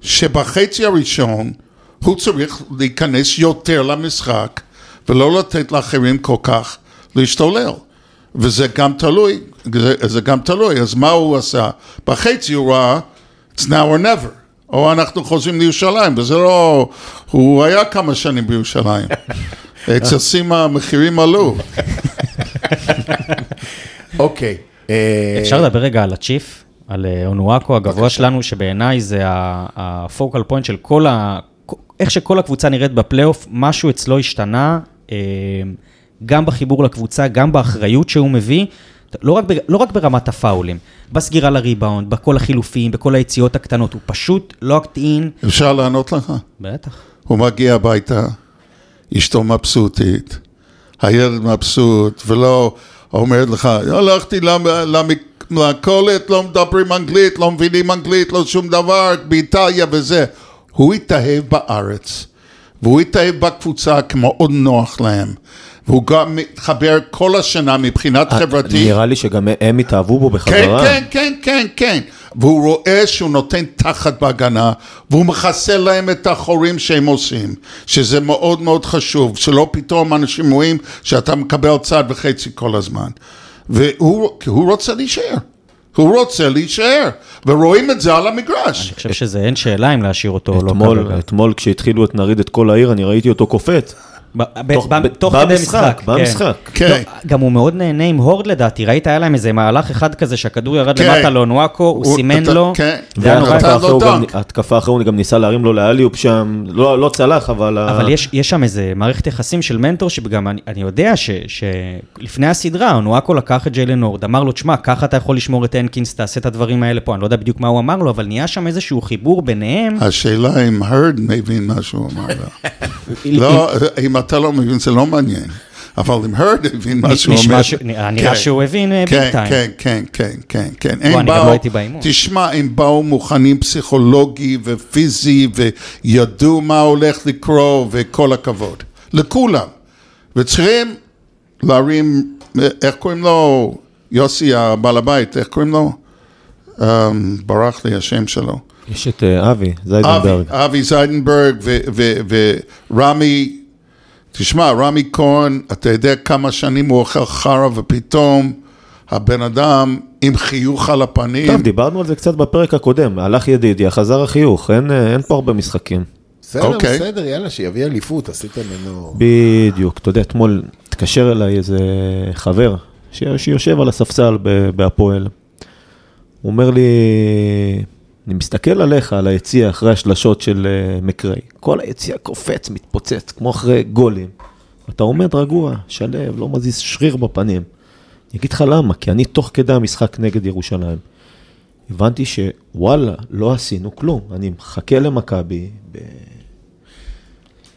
שבחצי הראשון הוא צריך להיכנס יותר למשחק, ולא לתת לאחרים כל כך להשתולל. וזה גם תלוי, זה, זה גם תלוי, אז מה הוא עשה? בחצי הוא ראה, it's now or never, או אנחנו חוזרים לירושלים, וזה לא, הוא היה כמה שנים בירושלים. אצל סימה המחירים עלו. אוקיי. אה, אפשר לדבר רגע על הצ'יף, על אה, אונואקו הגבוה שלנו, שבעיניי זה הפוקל פוינט של כל ה... איך שכל הקבוצה נראית בפלייאוף, משהו אצלו השתנה, אה, גם בחיבור לקבוצה, גם באחריות שהוא מביא. לא רק, ב- לא רק ברמת הפאולים, בסגירה לריבאונד, בכל החילופים, בכל היציאות הקטנות, הוא פשוט לוקט אין. אפשר לענות לך? בטח. הוא מגיע הביתה, אשתו מבסוטית, הילד מבסוט, ולא אומרת לך, הלכתי למכולת, לא מדברים אנגלית, לא מבינים אנגלית, לא שום דבר, באיטליה וזה. הוא התאהב בארץ, והוא התאהב בקבוצה כי מאוד נוח להם, והוא גם מתחבר כל השנה מבחינת חברתית. נראה לי שגם הם התאהבו בו כן, בחזרה. כן, כן, כן, כן. והוא רואה שהוא נותן תחת בהגנה, והוא מכסה להם את החורים שהם עושים, שזה מאוד מאוד חשוב, שלא פתאום אנשים רואים שאתה מקבל צד וחצי כל הזמן. והוא כי הוא רוצה להישאר. הוא רוצה להישאר, ורואים את זה על המגרש. אני חושב שזה אין שאלה אם להשאיר אותו או לא אתמול. אתמול כשהתחילו את נריד את כל העיר, אני ראיתי אותו קופץ. ב- ב- תוך- כדי משחק. כן. במשחק. כן. לא, גם הוא מאוד נהנה עם הורד לדעתי, ראית היה להם איזה מהלך אחד כזה שהכדור ירד כן. למטה לאונואקו, הוא הוא- סימן לו, כן. ההתקפה האחרונה גם- ניסה להרים לו לאליופ שם, לא לא צלח, אבל... אבל יש, שם איזה מערכת יחסים של מנטור, שגם אני, יודע שלפני הסדרה, אונואקו לקח את ג'יילן הורד, אמר לו, תשמע, ככה אתה יכול לשמור את הנקינס, תעשה את הדברים האלה פה, אני לא יודע בדיוק מה הוא אמר לו, אבל נהיה שם איזשהו חיבור ביניהם. השאלה אם הרד מבין מה שהוא אמר לו. לא, אם אתה לא מבין זה לא מעניין, אבל אם הרד הבין מה שהוא אומר. נראה כן. שהוא הבין אה, כן, ביג טיים. כן, כן, כן, כן, כן. הם אני גם לא הייתי באימון. תשמע, הם באו מוכנים פסיכולוגי ופיזי, וידעו מה הולך לקרות, וכל הכבוד. לכולם. וצריכים להרים, איך קוראים לו? יוסי הבעל הבית, איך קוראים לו? אה, ברח לי השם שלו. יש את אה, אבי, זיידנברג. אבי זיידנברג ו- ו- ורמי, תשמע, רמי כהן, אתה יודע כמה שנים הוא אוכל חרא ופתאום הבן אדם עם חיוך על הפנים. טוב, דיברנו על זה קצת בפרק הקודם, הלך ידידיה, חזר החיוך, אין, אה, אין פה הרבה משחקים. בסדר, אוקיי. בסדר, יאללה, שיביא אליפות, עשית ממנו... בדיוק, אתה יודע, אתמול התקשר אליי איזה חבר ש- שיושב על הספסל ב- בהפועל. הוא אומר לי, אני מסתכל עליך, על היציע אחרי השלשות של אה, מקריי. כל היציע קופץ, מתפוצץ, כמו אחרי גולים. אתה עומד רגוע, שלב, לא מזיז שריר בפנים. אני אגיד לך למה, כי אני תוך כדי המשחק נגד ירושלים. הבנתי שוואלה, לא עשינו כלום. אני מחכה למכבי. ב...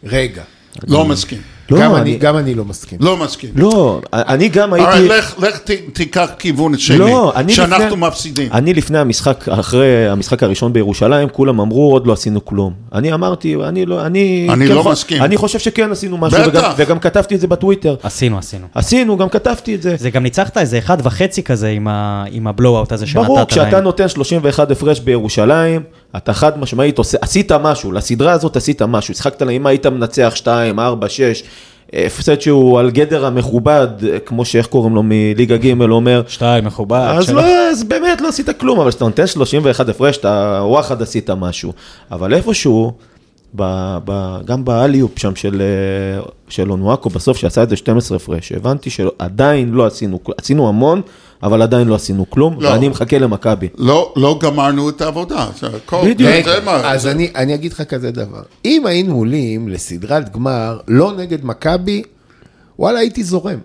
רגע. לא מסכים. לא, גם אני- אני- גם אני לא מסכים. לא מסכים. לא, אני גם הרי הייתי... לך, לך ת, תיקח כיוון שני, לא, אני שאנחנו לפני- מפסידים. אני לפני המשחק, אחרי המשחק הראשון בירושלים, כולם אמרו, עוד לא עשינו כלום. אני אמרתי, אני לא, אני... אני כן לא חו- מסכים. אני חושב שכן עשינו משהו, בטח. וגם, וגם כתבתי את זה בטוויטר. עשינו, עשינו. עשינו, גם כתבתי את זה. זה גם ניצחת איזה אחד וחצי כזה עם ה- עם הבלואו-אאוט הזה שנתת להם. ברור, כשאתה נותן 31 הפרש בירושלים, אתה חד משמעית עושה, עשית משהו, לסדרה הזאת עשית משהו, שיחקת לה, אם היית מנצח 2, 4, 6, הפסד שהוא על גדר המכובד, כמו שאיך קוראים לו מליגה ג' אומר, שתיים, מכובד. אז, שלוש. לא, אז באמת לא עשית כלום, אבל כשאתה נותן 31 הפרש, אתה וואחד עשית משהו. אבל איפשהו, ב, ב, גם באליופ שם של, אה, של אונואקו, בסוף שעשה את זה 12 הפרש, הבנתי שעדיין לא עשינו. עשינו המון, אבל עדיין לא עשינו כלום, לא. ואני מחכה למכבי. לא, לא גמרנו את העבודה. זה. בדיוק. זה אז אני, אני אגיד לך כזה דבר. אם היינו עולים לסדרת גמר, לא נגד מכבי, וואלה, הייתי זורם.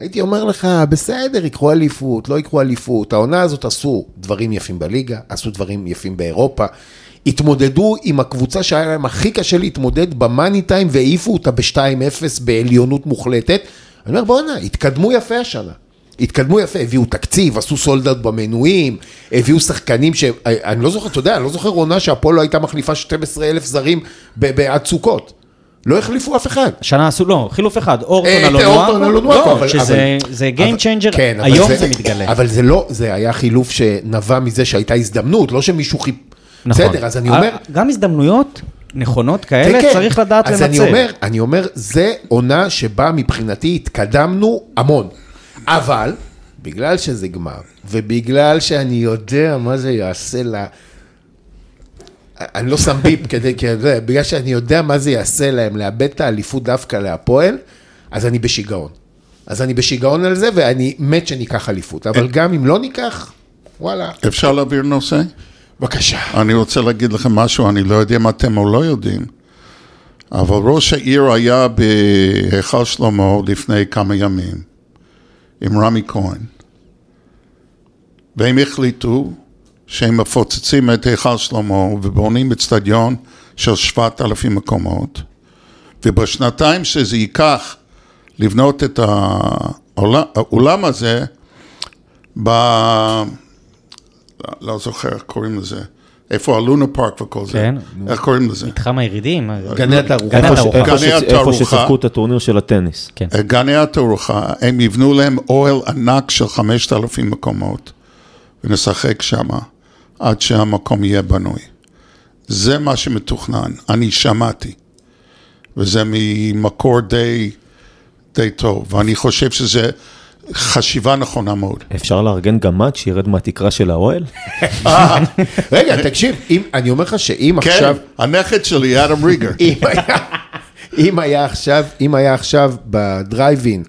הייתי אומר לך, בסדר, ייקחו אליפות, לא ייקחו אליפות. העונה הזאת עשו דברים יפים בליגה, עשו דברים יפים באירופה. התמודדו עם הקבוצה שהיה להם הכי קשה להתמודד במאני טיים והעיפו אותה ב-2-0 בעליונות מוחלטת. אני אומר, בואנה, התקדמו יפה השנה. התקדמו יפה, הביאו תקציב, עשו סולדאוט במנויים, הביאו שחקנים ש... אני לא זוכר, אתה יודע, אני לא זוכר עונה שהפועל הייתה מחליפה 12 אלף זרים בעד סוכות. לא החליפו אף אחד. שנה עשו, לא, חילוף אחד, אורטון אה, על את אורטון אונואקו, לא, שזה זה Game Changer, כן, היום זה מתגלה. אבל זה לא, זה היה חילוף שנבע מזה שהייתה הזדמנות, לא שמישהו חיפ... נכון. בסדר, אז אני אומר... גם הזדמנויות נכונות כאלה, כן. צריך לדעת אז לנצל. אני אומר, אני אומר, זה עונה שבה מבחינתי התקדמנו המון. אבל, בגלל שזה גמר, ובגלל שאני יודע מה זה יעשה לה... אני לא שם ביפ כדי, כי יודע, בגלל שאני יודע מה זה יעשה להם לאבד את האליפות דווקא להפועל, אז אני בשיגעון. אז אני בשיגעון על זה, ואני מת שניקח אליפות. אבל גם אם לא ניקח, וואלה, אפשר להעביר נושא? בבקשה. אני רוצה להגיד לכם משהו, אני לא יודע אם אתם או לא יודעים, אבל ראש העיר היה בהיכל שלמה לפני כמה ימים, עם רמי כהן, והם החליטו שהם מפוצצים את היכל שלמה ובונים אצטדיון של 7,000 מקומות, ובשנתיים שזה ייקח לבנות את האולם, הזה, ב... לא זוכר איך קוראים לזה, איפה הלונה פארק וכל זה, כן. איך קוראים לזה? מתחם הירידים. גני התערוכה. איפה. ששיחקו את הטורניר של הטניס. כן. גני התערוכה, הם יבנו להם אוהל ענק של 5,000 מקומות, ונשחק שמה, עד שהמקום יהיה בנוי. זה מה שמתוכנן, אני שמעתי, וזה ממקור די, די טוב, ואני חושב שזה חשיבה נכונה מאוד. אפשר לארגן גמד שירד מהתקרה של האוהל? רגע, תקשיב, אם, אני אומר לך שאם כן, עכשיו... הנכד שלי, אדם ריגר. אם היה, עכשיו, אם היה עכשיו בדרייבין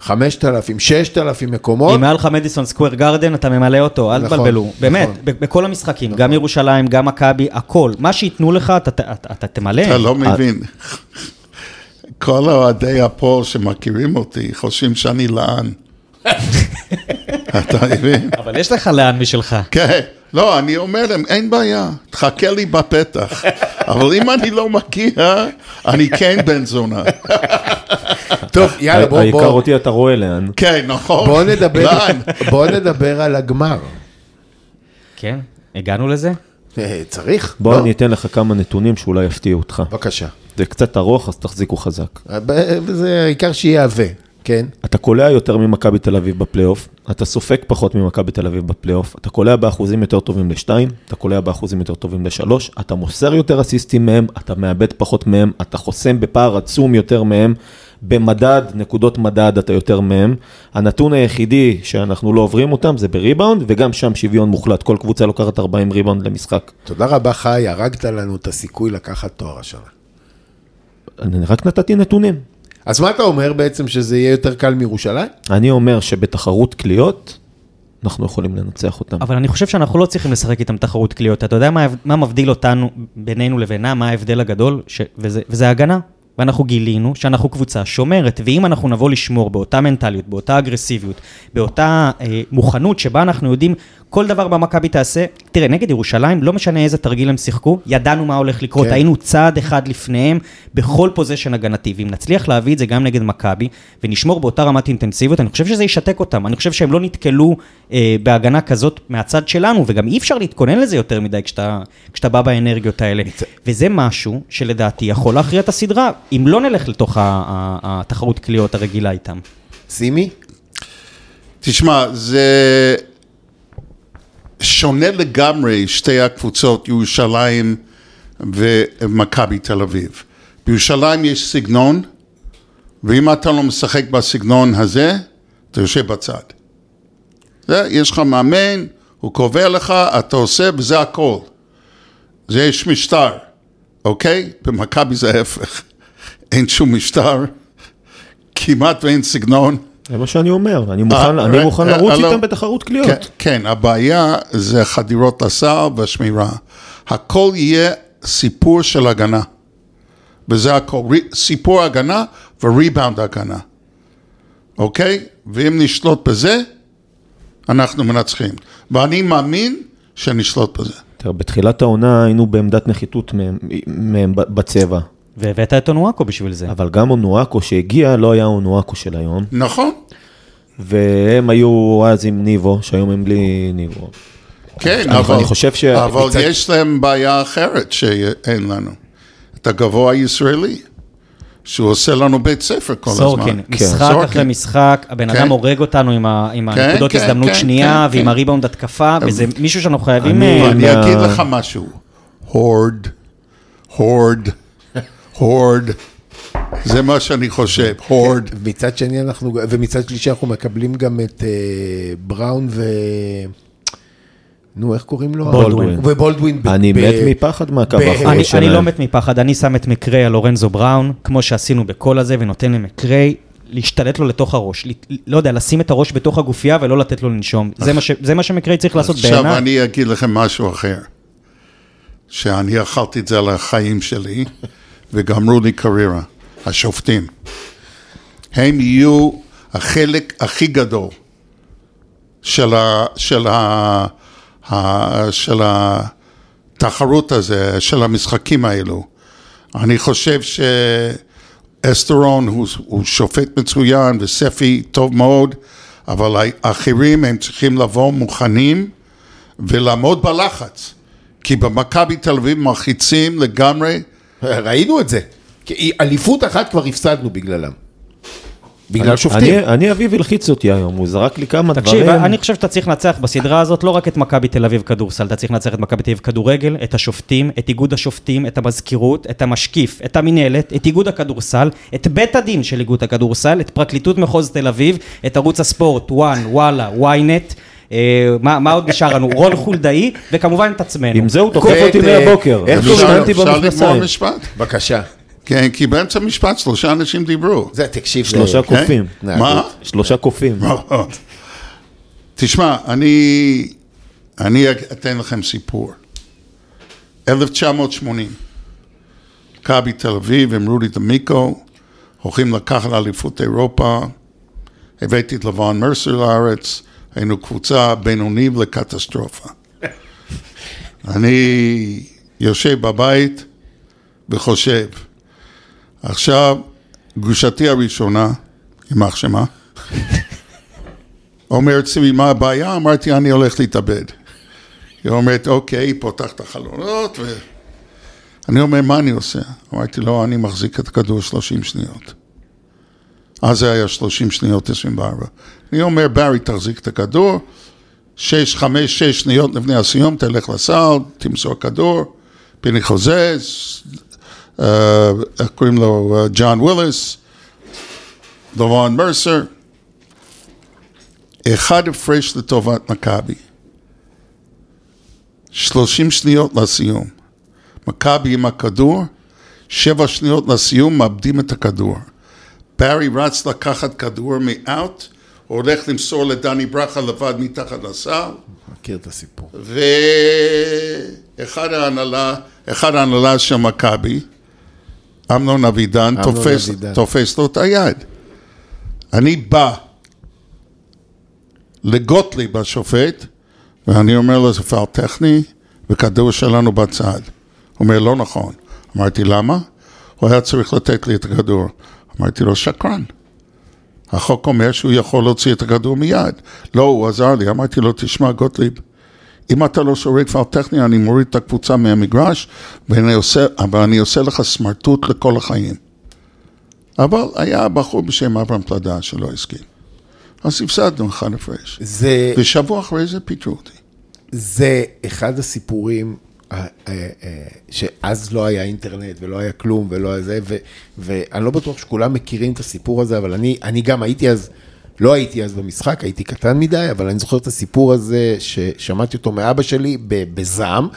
5,000, 6,000 מקומות, אם היה לך מדיסון סקוויר גרדן, אתה ממלא אותו, אל נכון, תבלבלו. באמת, נכון. ב- בכל המשחקים, גם ירושלים, גם מכבי, הכל. מה שייתנו לך, אתה- אתה אתה תמלא. אתה לא מבין. כל אוהדי הפועל שמכירים אותי חושבים שאני לען. אתה מבין? אבל יש לך לאן משלך. כן, לא, אני אומר להם, אין בעיה, תחכה לי בפתח. אבל אם אני לא מגיע, אני כן בן זונה. טוב, יאללה, בוא, העיקר בוא, אותי אתה רואה לאן. כן, נכון. בוא נדבר, לאן? בוא נדבר על הגמר. כן, הגענו לזה? אה, צריך? בוא לא? אני אתן לך כמה נתונים שאולי יפתיעו אותך. בבקשה. זה קצת ארוך, אז תחזיקו חזק. ב- זה העיקר שיהיה עבה, כן. אתה קולע יותר ממכבי תל אביב בפלייאוף, אתה סופג פחות ממכבי תל אביב בפלייאוף, אתה קולע באחוזים יותר טובים לשתיים, אתה קולע באחוזים יותר טובים לשלוש, אתה מוסר יותר אסיסטים מהם, אתה מאבד פחות מהם, אתה חוסם בפער עצום יותר מהם, במדד, נקודות מדד אתה יותר מהם. הנתון היחידי שאנחנו לא עוברים אותם זה בריבאונד, וגם שם שוויון מוחלט, כל קבוצה לוקחת 40 ריבאונד למשחק. תודה רבה, חי, הרגת לנו את הסיכוי לקחת תואר השנה. אני רק נתתי נתונים. אז מה אתה אומר בעצם, שזה יהיה יותר קל מירושלים? אני אומר שבתחרות קליעות, אנחנו יכולים לנצח אותם. אבל אני חושב שאנחנו לא צריכים לשחק איתם תחרות קליעות. אתה יודע מה, מה מבדיל אותנו, בינינו לבינם, מה ההבדל הגדול? ש, וזה, וזה הגנה. ואנחנו גילינו שאנחנו קבוצה שומרת, ואם אנחנו נבוא לשמור באותה מנטליות, באותה אגרסיביות, באותה אה, מוכנות שבה אנחנו יודעים כל דבר במכבי תעשה, תראה, נגד ירושלים, לא משנה איזה תרגיל הם שיחקו, ידענו מה הולך לקרות, כן. היינו צעד אחד לפניהם בכל פוזיישן הגנתי, ואם נצליח להביא את זה גם נגד מכבי, ונשמור באותה רמת אינטנסיביות, אני חושב שזה ישתק אותם, אני חושב שהם לא נתקלו אה, בהגנה כזאת מהצד שלנו, וגם אי אפשר להתכונן לזה יותר מדי כשאתה, כשאתה בא באנרגיות האלה. וזה משהו שלדעתי יכול להכריע את הסדרה, אם לא נלך לתוך התחרות קליעות הרגילה איתם. סימי? תשמע, זה שונה לגמרי שתי הקבוצות, ירושלים ומכבי תל אביב. בירושלים יש סגנון, ואם אתה לא משחק בסגנון הזה, אתה יושב בצד. זה, יש לך מאמן, הוא קובע לך, אתה עושה, וזה הכל. זה יש משטר, אוקיי? במכבי זה ההפך. אין שום משטר, כמעט ואין סגנון. זה מה שאני אומר, אני מוכן, אה, אני אה, מוכן אה, לרוץ. איתם בתחרות קליעות. כן, כן, הבעיה זה חדירות לסל והשמירה. הכל יהיה סיפור של הגנה. וזה הכל, סיפור הגנה וריבאונד הגנה. אוקיי? ואם נשלוט בזה, אנחנו מנצחים. ואני מאמין שנשלוט בזה. תראה, בתחילת העונה היינו בעמדת נחיתות מהם, מהם בצבע, והבאת את אונואקו בשביל זה. אבל גם אונואקו שהגיע לא היה אונואקו של היום, נכון? והם היו אז עם ניבו, שהיום הם בלי ניבו. כן, אני- אבל, אני חושב ש- אבל מצד- יש להם בעיה אחרת שאין לנו. את הגבוה הישראלי, שהוא עושה לנו בית ספר כל הזמן. סורקין, משחק סורקין. אחרי משחק, הבן כן. אדם הורג אותנו עם ה- עם כן, הנקודות כן, הזדמנות כן, שנייה, כן, ועם כן. הריבאונד התקפה, וזה מישהו שאנחנו חייבים... אני- אה, אני אגיד לך משהו, הורד, הורד, הורד, זה מה שאני חושב, הורד. מצד שני אנחנו, ומצד שלישי אנחנו מקבלים גם את אה, בראון ו... נו, איך קוראים לו? בולדווין. ובולדווין. אני ב- מת מפחד מהקו האחורי אני, שלהם. אני לא מת מפחד, אני שם את מקריי על לורנזו בראון, כמו שעשינו בכל הזה, ונותן למקריי להשתלט לו לתוך הראש. לא יודע, לשים את הראש בתוך הגופייה ולא לתת לו לנשום. זה מה, ש, זה מה שמקריי צריך לעשות עכשיו בעיניי. אני אגיד לכם משהו אחר, שאני אכלתי את זה על החיים שלי, וגמרו לי קריירה, השופטים. הם יהיו החלק הכי גדול של, ה, של, ה, ה, של התחרות הזה, של המשחקים האלו. אני חושב שאסטרון הוא, הוא שופט מצוין וספי טוב מאוד, אבל האחרים הם צריכים לבוא מוכנים ולעמוד בלחץ. כי במכבי תל אביב מלחיצים לגמרי, ראינו את זה. כי אליפות אחת כבר הפסדנו בגללם. בגלל אני- שופטים. אני- אני אביב הלחיץ אותי היום, הוא זרק לי כמה תקשיב, דברים. אני חושב שאתה צריך לנצח בסדרה הזאת לא רק את מכבי תל אביב כדורסל, אתה צריך לנצח את מכבי תל אביב כדורגל, את השופטים, את איגוד השופטים, את המזכירות, את המשקיף, את המינהלת, את איגוד הכדורסל, את בית הדין של איגוד הכדורסל, את פרקליטות מחוז תל אביב, את ערוץ הספורט, וואן, וואלה, ynet, מה מה עוד נשאר לנו? רון חולדאי, וכמובן את עצמנו. עם זה הוא תוקף אותי אה, מהבוקר. איך לו? שננתי אפשר לגמור במכנסיים. משפט? בבקשה. כן, כי באמצע המשפט שלושה אנשים דיברו. זה, תקשיב. זה- שלושה כן? קופים. מה? שלושה קופים. תשמע, אני, אני אתן לכם סיפור. 1980, מכבי תל אביב עם רודי דמיקו, הולכים לקחת אליפות אירופה, הבאתי את לבן מרסר לארץ, היינו קבוצה בינונית לקטסטרופה. אני יושב בבית וחושב, עכשיו, גרושתי הראשונה, יימח שמה, אומרת סיבי, מה הבעיה? אמרתי, אני הולך להתאבד. היא אומרת, אוקיי, היא פותחת את החלונות, ו... אני אומר, מה אני עושה? אמרתי לו, אני מחזיק את הכדור 30 שניות. אז זה היה 30 שניות 24. אני אומר, ברי, תחזיק את הכדור, 6, 5, 6 שניות לפני הסיום, תלך לסל, תמסור כדור, פיני חוזז, אה, איך קוראים לו? אה, ג'ון וויליס, דורון מרסר. אחד הפרש לטובת מכבי. 30 שניות לסיום. מכבי עם הכדור, שבע שניות לסיום, מאבדים את הכדור. ברי רץ לקחת כדור מאאוט, הולך למסור לדני ברכה לבד מתחת לסל, מכיר את הסיפור. ואחד ההנהלה, אחד ההנהלה של מכבי, אמנון אבידן, תופס. תופס לו את היד. אני בא לגוטליב השופט, ואני אומר לו, זה פאול טכני, וכדור שלנו בצד. הוא אומר, לא נכון. אמרתי, למה? הוא היה צריך לתת לי את הכדור. אמרתי לו, שקרן. החוק אומר שהוא יכול להוציא את הכדור מיד. לא, הוא עזר לי. אמרתי לו, תשמע, גוטליב, אם אתה לא שורד פאול טכני, אני מוריד את הקבוצה מהמגרש, ואני עושה, אבל אני עושה לך סמרטוט לכל החיים. אבל היה בחור בשם אברהם פלדה שלא הסכים. אז הפסדנו אחד הפרש. זה, ושבוע אחרי זה פיטרו אותי. זה אחד הסיפורים, שאז לא היה אינטרנט ולא היה כלום ולא היה זה, ו, ואני לא בטוח שכולם מכירים את הסיפור הזה, אבל אני, אני גם הייתי אז, לא הייתי אז במשחק, הייתי קטן מדי, אבל אני זוכר את הסיפור הזה ששמעתי אותו מאבא שלי בזעם.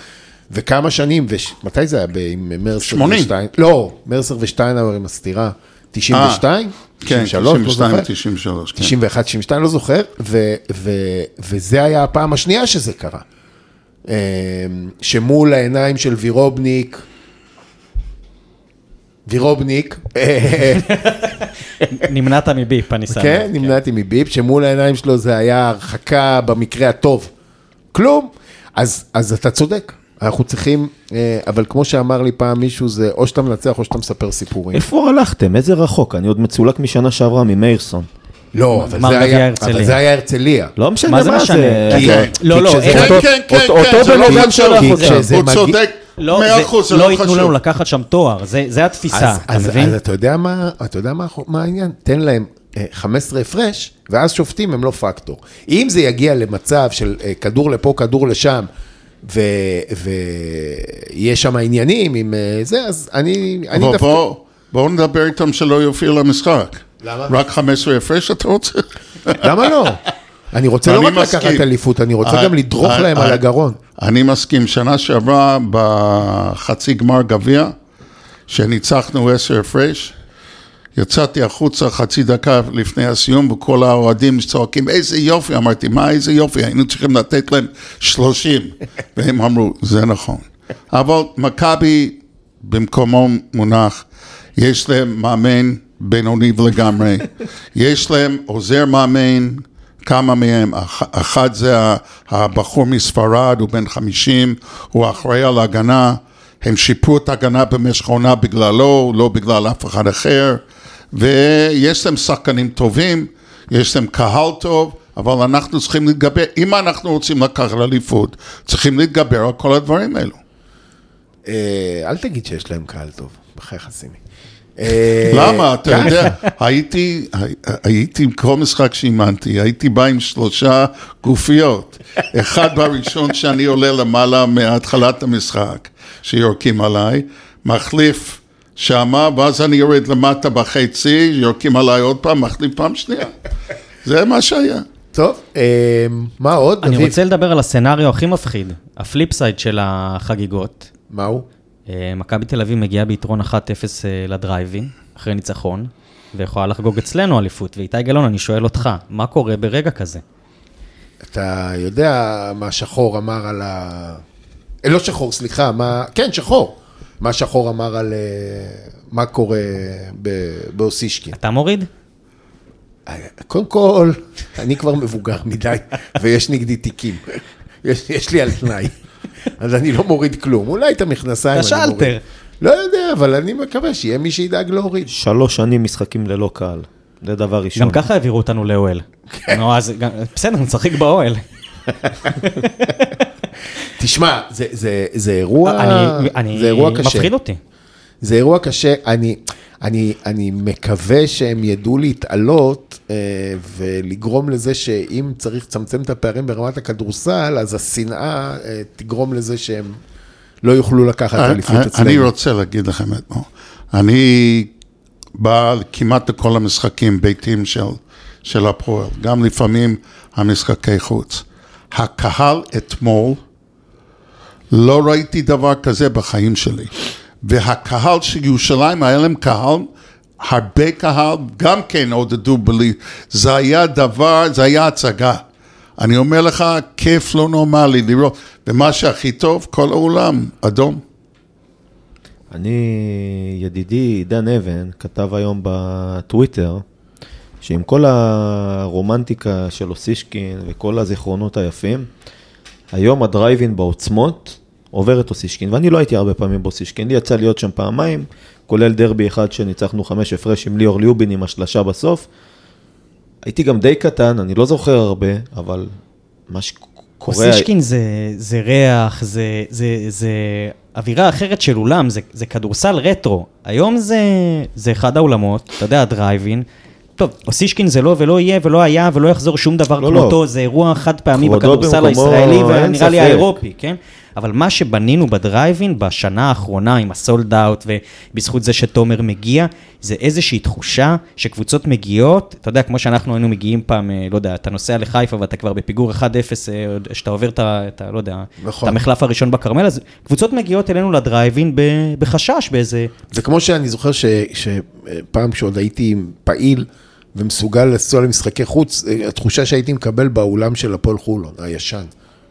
וכמה שנים, ומתי זה היה? עם מרסר 80. ושטיין? לא, מרסר ושטיינאוור עם הסתירה. 92? כן, 93, לא 92, זוכר? 93, כן. 91, 92, לא זוכר, ו, ו, וזה היה הפעם השנייה שזה קרה. אמ, שמול העיניים של וירובניק, וירובניק, נמנעת מביפ, אני שמח. כן, נמנעתי מביפ, שמול העיניים שלו זה היה הרחקה במקרה הטוב. כלום. אז, אז אתה צודק, אנחנו צריכים, אה, אבל כמו שאמר לי פעם מישהו, זה או שאתה מנצח או שאתה מספר סיפורים. איפה הלכתם? איזה רחוק? אני עוד מצולק משנה שעברה ממאירסון. לא, אבל זה היה, הרצליה. אבל זה היה הרצליה. לא משנה מה מה זה זה. משנה? זה- כי לא, לא, כן, כן, כן, אותו- כן, אותו זה בן לא אדם. שלח אותם. כשזה הוא צודק, לא, מאה זה- אחוז, זה לא לא ייתנו לנו. לקחת שם תואר, זה זה התפיסה, אז, אתה אז, מבין? אז אתה יודע מה, אתה יודע מה, מה העניין? תן להם אה, 15 הפרש, ואז שופטים הם לא פקטור. אם זה יגיע למצב של אה, כדור לפה, כדור לשם, ויש שם עניינים עם אה, זה, אז אני, אני אבל דווקא... בואו בואו נדבר איתם שלא יופיעו למשחק. למה? רק 15 הפרש אתה רוצה? למה לא? אני רוצה לא רק לקחת. אליפות, אני רוצה אה, גם לדרוך אה, להם אה, על הגרון. אני מסכים. שנה שעברה, בחצי גמר גביע, שניצחנו 10 הפרש, יצאתי החוצה חצי דקה לפני הסיום, וכל האוהדים צועקים, איזה יופי. אמרתי, מה איזה יופי? היינו צריכים לתת להם 30. והם אמרו, זה נכון. אבל מכבי במקומו מונח, יש להם מאמן בינוני לגמרי, יש להם עוזר מאמן, כמה מהם, אח- אחד זה הבחור מספרד, הוא בן 50, הוא אחראי על ההגנה, הם שיפרו את ההגנה במשך העונה בגללו, לא בגלל אף אחד אחר, ויש להם שחקנים טובים, יש להם קהל טוב, אבל אנחנו צריכים להתגבר, אם אנחנו רוצים לקחת אליפות, צריכים להתגבר על כל הדברים האלו. אה, אל תגיד שיש להם קהל טוב, בחייך סימי. אה, למה? אתה ככה. יודע, הייתי, הייתי, כל משחק שאימנתי, הייתי בא עם שלושה גופיות. אחד בראשון שאני עולה למעלה מהתחלת המשחק, שיורקים עליי, מחליף שמה, ואז אני יורד למטה בחצי, יורקים עליי עוד פעם, מחליף פעם שנייה. זה מה שהיה. טוב, אה, מה עוד? אני? רוצה לדבר על ה scenario הכי מפחיד, ה flip side של החגיגות. מה הוא? אה, מכבי תל אביב מגיעה ביתרון 1-0 אה, לדרייבין, אחרי ניצחון, ויכולה לחגוג אצלנו אליפות. ואיתי גלאון, אני שואל אותך, מה קורה ברגע כזה? אתה יודע מה שחור אמר על ה... אה, לא שחור, סליחה, מה... כן, שחור. מה שחור אמר על אה, מה קורה ב- באוסישקין. אתה מוריד? קודם כל, אני כבר מבוגר מדי, ויש נגדי תיקים. יש, יש לי על תנאי. אז אני לא מוריד כלום. אולי את המכנסיים אתה אני מוריד. שאלתר. לא יודע, אבל אני מקווה שיהיה מי שידאג להוריד. שלוש שנים משחקים ללא קהל. זה דבר ראשון. גם ככה העבירו אותנו לאוהל. נו, אז בסדר, נשחק באוהל. תשמע, זה, זה, זה אירוע, אני- אני- זה אירוע קשה. מפחיד אותי. זה אירוע קשה, אני, אני, אני מקווה שהם ידעו להתעלות אה, ולגרום לזה שאם צריך לצמצם את הפערים ברמת הכדורסל, אז השנאה אה, תגרום לזה שהם לא יוכלו לקחת אליפות אני- אצלנו. אני רוצה להגיד לכם את. אני בא כמעט לכל המשחקים ביתיים של, של הפועל, גם לפעמים המשחקי חוץ. הקהל אתמול, לא ראיתי דבר כזה בחיים שלי. והקהל של ירושלים, היה להם קהל, הרבה קהל, גם כן עודדו בלי. זה היה דבר, זה היה הצגה. אני אומר לך, כיף לא נורמלי לראות. ומה שהכי טוב, כל העולם אדום. אני, ידידי דן אבן, כתב היום בטוויטר, שעם כל הרומנטיקה של אוסישקין וכל הזיכרונות היפים, היום הדרייבין בעוצמות עובר את אוסישקין, ואני לא הייתי הרבה פעמים באוסישקין, לי יצא להיות שם פעמיים, כולל דרבי אחד שניצחנו חמש הפרש עם ליאור ליובין עם השלשה בסוף. הייתי גם די קטן, אני לא זוכר הרבה, אבל מה שקורה... אוסישקין זה, זה ריח, זה, זה, זה אווירה אחרת של אולם, זה, זה כדורסל רטרו. היום זה, זה אחד האולמות, אתה יודע, הדרייבין. טוב, אוסישקין זה לא ולא יהיה ולא היה ולא יחזור שום דבר לא, כמותו, לא. זה אירוע חד פעמי בכדורסל הישראלי ונראה לי. האירופי, כן? אבל מה שבנינו בדרייבין בשנה האחרונה עם הסולד אאוט ובזכות זה שתומר מגיע, זה איזושהי תחושה שקבוצות מגיעות, אתה יודע, כמו שאנחנו היינו מגיעים פעם, אה, לא יודע, אתה נוסע לחיפה ואתה כבר בפיגור 1-0, אה, שאתה עובר את ה... את ה- לא יודע, נכון. את המחלף הראשון בכרמל, אז קבוצות מגיעות אלינו לדרייבין בחשש, באיזה... זה כמו שאני זוכר ש- שפעם כשעוד הייתי פעיל ומסוגל לנסוע למשחקי חוץ, אה, התחושה שהייתי מקבל באולם של הפועל חולון, הישן.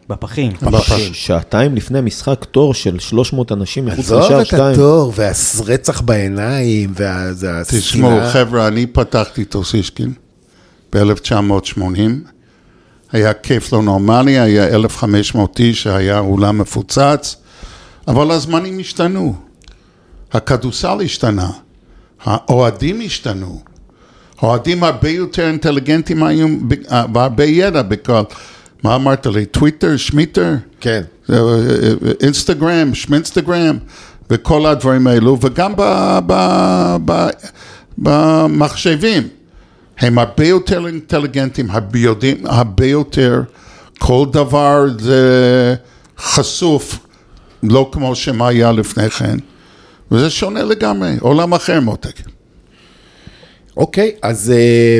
בפחים. בפחים. שעתיים לפני משחק תור של 300 אנשים מחוץ עזוב לשער את 2. התור והרצח בעיניים והשנאה. תשמעו, חבר'ה, אני פתחתי את אוסישקין ב-1980. היה כיף לא נורמלי, היה 1,500 איש, היה אולם מפוצץ, אבל הזמנים השתנו. הכדורסל השתנה, האוהדים השתנו. האוהדים הרבה יותר אינטליגנטים היום, ב- אה, והרבה ידע בכלל. מה אמרת לי? טוויטר, שמיטר? כן. אה, אינסטגרם, שמינסטגרם, וכל הדברים האלו, וגם ב, ב, ב, במחשבים. הם הרבה יותר אינטליגנטים, הרבה יודעים, הרבה יותר, כל דבר זה חשוף, לא כמו שמה היה לפני כן, וזה שונה לגמרי, עולם אחר מותק. אוקיי, אז אה,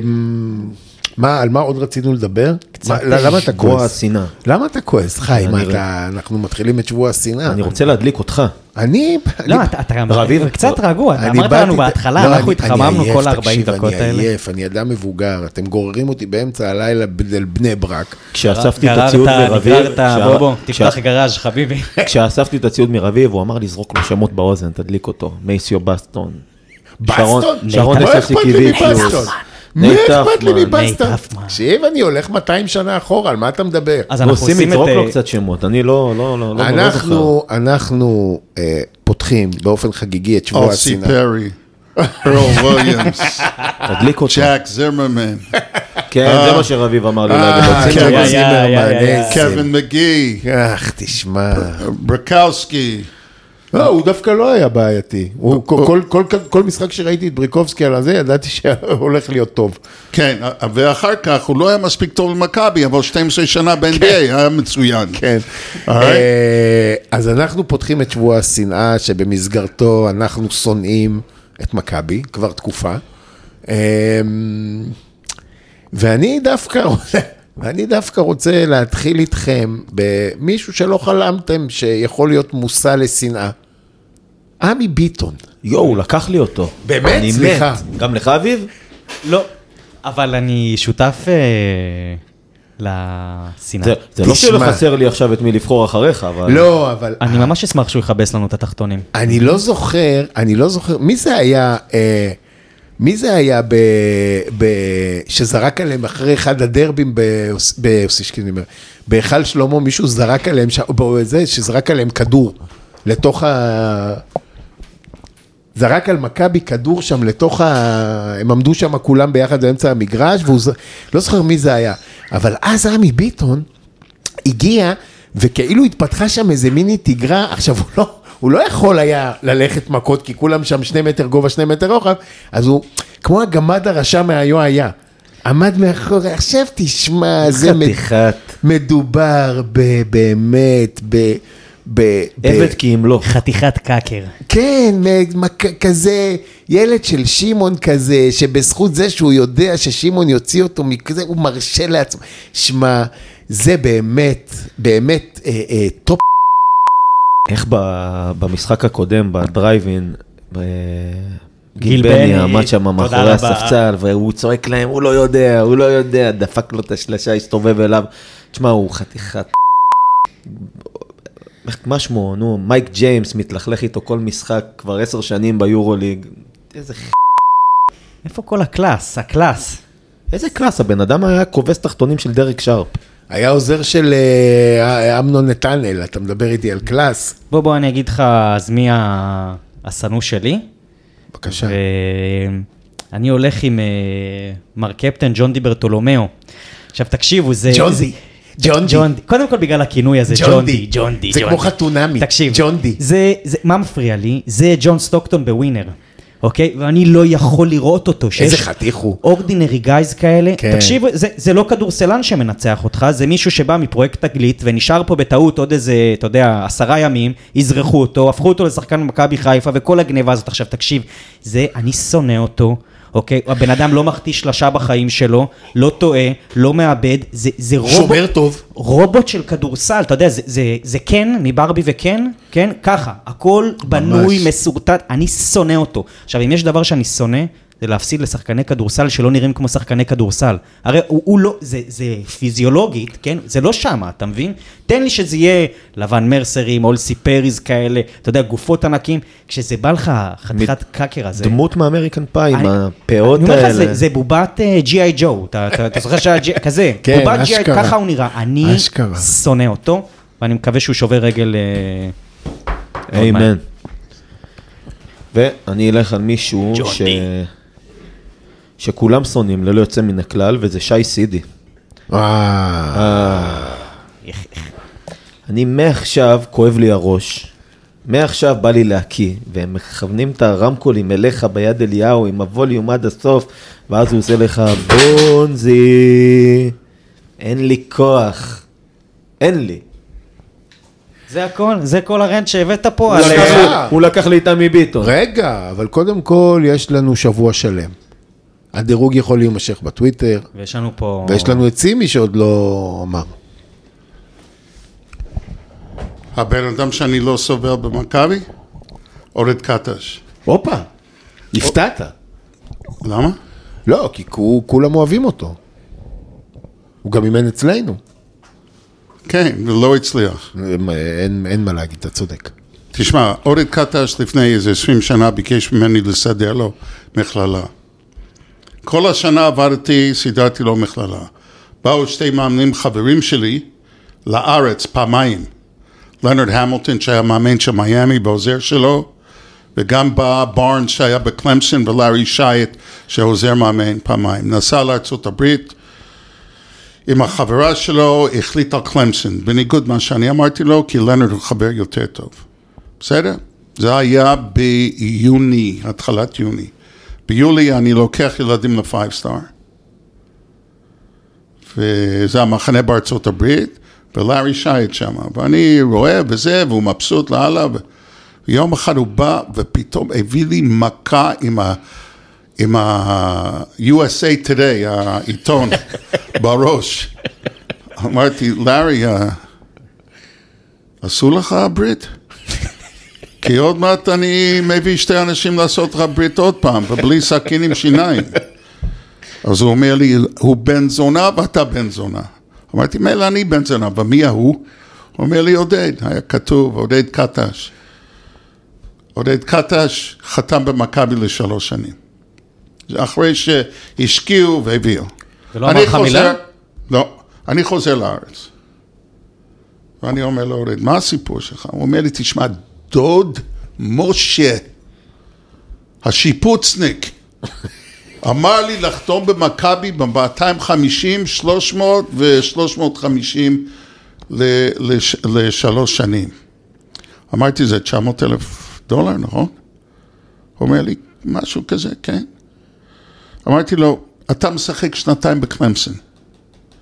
מה, על מה עוד רצינו לדבר? מה, למה אתה שבוע כועס? השנאה. למה אתה כועס? חיים, אני אתה, אנחנו מתחילים את שבוע השנאה. אני רוצה להדליק אותך. אני... לא, אני- אתה אתה גם רביב, קצת רגוע, אתה אני אמרת לנו בהתחלה, לא, אנחנו אני- אני התחממנו כל ה-40 תקשיב, דקות האלה. אני עייף, אני אדם מבוגר, אתם גוררים אותי באמצע הלילה אל בני ברק. כשאספתי את גררת, הציוד מרביב, נגררת, כשה- בוא בוא, כשה- תפתח גראז' חביבי. כשאספתי את הציוד מרביב, הוא אמר לי, זרוק לו שמות באוזן, תדליק אותו. מייסיו בסטון. שרון- בסטון? שרון מה אכפת מה אכפת לי טפמן. תקשיב, אני הולך 200 שנה אחורה, על מה אתה מדבר? אז נו, אנחנו עושים את... לו אה, קצת שמות, אני לא, לא, לא, לא, לא זוכר. אנחנו, אנחנו אה, פותחים באופן חגיגי את שבוע אוסי השנאה. פרי, ארל וויליאמס, תדליק אותו. ג'ק זימרמן, כן, זה מה שרביב אמר לי להגיד. אה, כן, קווין מגי, אך, תשמע. ברקאוסקי, לא, הוא דווקא לא היה בעייתי. כל- משחק שראיתי את בריקובסקי על הזה, ידעתי שהולך להיות טוב. כן, ואחר כך הוא לא היה מספיק טוב למכבי, אבל 12 שנה ב-NBA היה מצוין. כן. אה, אז אנחנו פותחים את שבוע השנאה, שבמסגרתו אנחנו שונאים את מכבי, כבר תקופה. אה, ואני דווקא רוצה... ואני דווקא רוצה להתחיל איתכם במישהו שלא חלמתם שיכול להיות מושא לשנאה. עמי ביטון. יואו, הוא לקח לי אותו. באמת? אני סליחה. מת. גם לך, אביב? לא, אבל אני שותף אה, לשנאה. זה זה לא תשמע. שחסר לי עכשיו את מי לבחור אחריך, אבל... לא, אבל... אני ממש אשמח שהוא יכבס לנו את התחתונים. אני לא זוכר, אני לא זוכר, מי זה היה, אה, מי זה היה ב, ב, שזרק עליהם אחרי אחד הדרבים באוס- באוסישקין, אני אומר, בהיכל שלמה מישהו זרק עליהם, ש- בזה, שזרק עליהם כדור לתוך ה... זרק על מכבי כדור שם לתוך ה... הם עמדו שם כולם ביחד באמצע המגרש, והוא ז... לא זוכר מי זה היה, אבל אז עמי ביטון הגיע, וכאילו התפתחה שם איזה מיני תיגרה, עכשיו הוא לא, הוא לא יכול היה ללכת מכות, כי כולם שם שני מטר גובה, שני מטר רוחב, אז הוא, כמו הגמד הרשע מהיו היה. עמד מאחורי, עכשיו תשמע, זה חתיכת. מדובר ב- באמת, ב... ב... ב- עבד כי אם לא. חתיכת קאקר. כן, כזה, ילד של שמעון כזה, שבזכות זה שהוא יודע ששמעון יוציא אותו מכזה, הוא מרשה לעצמו. שמע, זה באמת, באמת אה, אה, טופ. איך ב- במשחק הקודם, בדרייבין, ב- גיל גיל בני עמד שם מאחורי רבה. הספסל, והוא צועק להם, הוא לא יודע, הוא לא יודע, דפק לו את השלשה, הסתובב אליו. תשמע, הוא חתיכת... מה שמו, נו, מייק ג'יימס מתלכלך איתו כל משחק כבר עשר שנים ביורוליג. איזה ח... איפה כל ה class? ה class. איזה class, הבן אדם היה כובס תחתונים של דרק שרפ. היה עוזר של אה, אמנון נתנאל, אתה מדבר איתי על class. בוא, בוא, אני אגיד לך אז מי השנוא שלי. בבקשה. ואני הולך עם אה, מר קפטן ג'ון די ברטולומיאו. עכשיו תקשיבו, זה... די. ג'ון די. ג'ון די. קודם כל בגלל הכינוי הזה, ג'ון די. ג'ון די. זה ג'ון כמו די. חתונמי. תקשיב, ג'ון די. זה, זה, מה מפריע לי? זה ג'ון סטוקטון בווינר, אוקיי? ואני לא יכול לראות אותו. איזה חתיך הוא. אורדינרי גייז כאלה. כן. תקשיב, זה, זה לא כדורסלן שמנצח אותך, זה מישהו שבא מפרויקט תגלית ונשאר פה בטעות עוד איזה, אתה יודע, עשרה ימים, אזרחו אותו, הפכו אותו לשחקן במכבי חיפה וכל הגניבה הזאת. עכשיו תקשיב, זה, אני שונא אותו. אוקיי, הבן אדם לא מחטיא שלושה בחיים שלו, לא טועה, לא מאבד, זה, זה רובוט, שומר טוב. רובוט של כדורסל, אתה יודע, זה, זה, זה קן מברבי וקן, כן? ככה, הכל בנוי, מסורטט, אני שונא אותו. עכשיו, אם יש דבר שאני שונא, זה להפסיד לשחקני כדורסל שלא נראים כמו שחקני כדורסל. הרי הוא, הוא לא, זה, זה פיזיולוגית, כן? זה לא שמה, אתה מבין? תן לי שזה יהיה לבן מרסרים, אולסי פריז כאלה, אתה יודע, גופות ענקים, כשזה בא לך חתיכת קאקר הזה. דמות מאמריקן פאי, עם הפאות אני אומר לך, האלה. זה- זה בובת ג'י.איי ג'ו, אתה אתה- אתה זוכר שהיה G.I. כזה, כן, בובת. אשכרה. ככה הוא נראה. אני אשכרה. שונא אותו, ואני מקווה שהוא שובר רגל... אה. אמן. ואני אלך על מישהו ג'ון ש... שכולם שונאים ללא יוצא מן הכלל, וזה שי סידי. אה, אני מעכשיו כואב לי הראש, מעכשיו בא לי להקיא, והם מכוונים את הרמקולים אליך ביד אליהו עם הווליום עד הסוף, ואז הוא עושה לך בונזי, אין לי כוח, אין לי. זה הכל, זה כל הרנט שהבאת פה. הוא לקח לי את עמי ביטון. רגע, אבל קודם כל יש לנו שבוע שלם. הדירוג יכול להימשך בטוויטר, ויש לנו פה... ויש לנו את סימי שעוד לא אמר. הבן אדם שאני לא סובל במכבי, אורד קטש. הופה, הפתעת. למה? לא, כי כו- כולם אוהבים אותו. הוא גם אימן אצלנו. כן, ולא הצליח. אין, אין מה להגיד, אתה צודק. תשמע, אורד קטש לפני איזה 20 שנה ביקש ממני לסדר לו מכללה. כל השנה עבדתי, סידרתי לו מכללה. באו שתי מאמנים חברים שלי לארץ פעמיים. לנרד המילטון שהיה מאמן של מיאמי בעוזר שלו, וגם בא בארנס שהיה בקלמסון ולארי שייט שעוזר מאמן פעמיים. נסע לארצות הברית עם החברה שלו, החליט על קלמסון, בניגוד מה שאני אמרתי לו, כי לנרד הוא חבר יותר טוב. בסדר? זה היה ביוני, התחלת יוני. ביולי אני לוקח ילדים לפייב סטאר. וזה המחנה בארצות הברית, ולארי שייט שם. ואני רואה וזה, והוא מבסוט לאללה. ויום אחד הוא בא, ופתאום הביא לי מכה עם ה... עם ה-USA Today, העיתון, בראש. אמרתי, לארי, אה, עשו לך ברית? כי עוד מעט אני מביא שתי אנשים לעשות לך ברית עוד פעם, ובלי סכין עם שיניים. אז הוא אומר לי, הוא בן זונה ואתה בן זונה. אמרתי, מילא אני בן זונה, ומי ההוא? הוא אומר לי, עודד, היה כתוב, עודד קטש. עודד קטש חתם במכבי לשלוש שנים. אחרי שהשקיעו והביאו. ולא אמר לך מילה? לא, אני חוזר לארץ. ואני אומר לו, אורד, מה הסיפור שלך? הוא אומר לי, תשמע, דוד משה, השיפוצניק, אמר לי לחתום במכבי ב-250, 300 ו-350 לשלוש שנים. אמרתי, זה 900 אלף דולר, נכון? הוא אומר לי, משהו כזה, כן. אמרתי לו, אתה משחק שנתיים בקלמסון.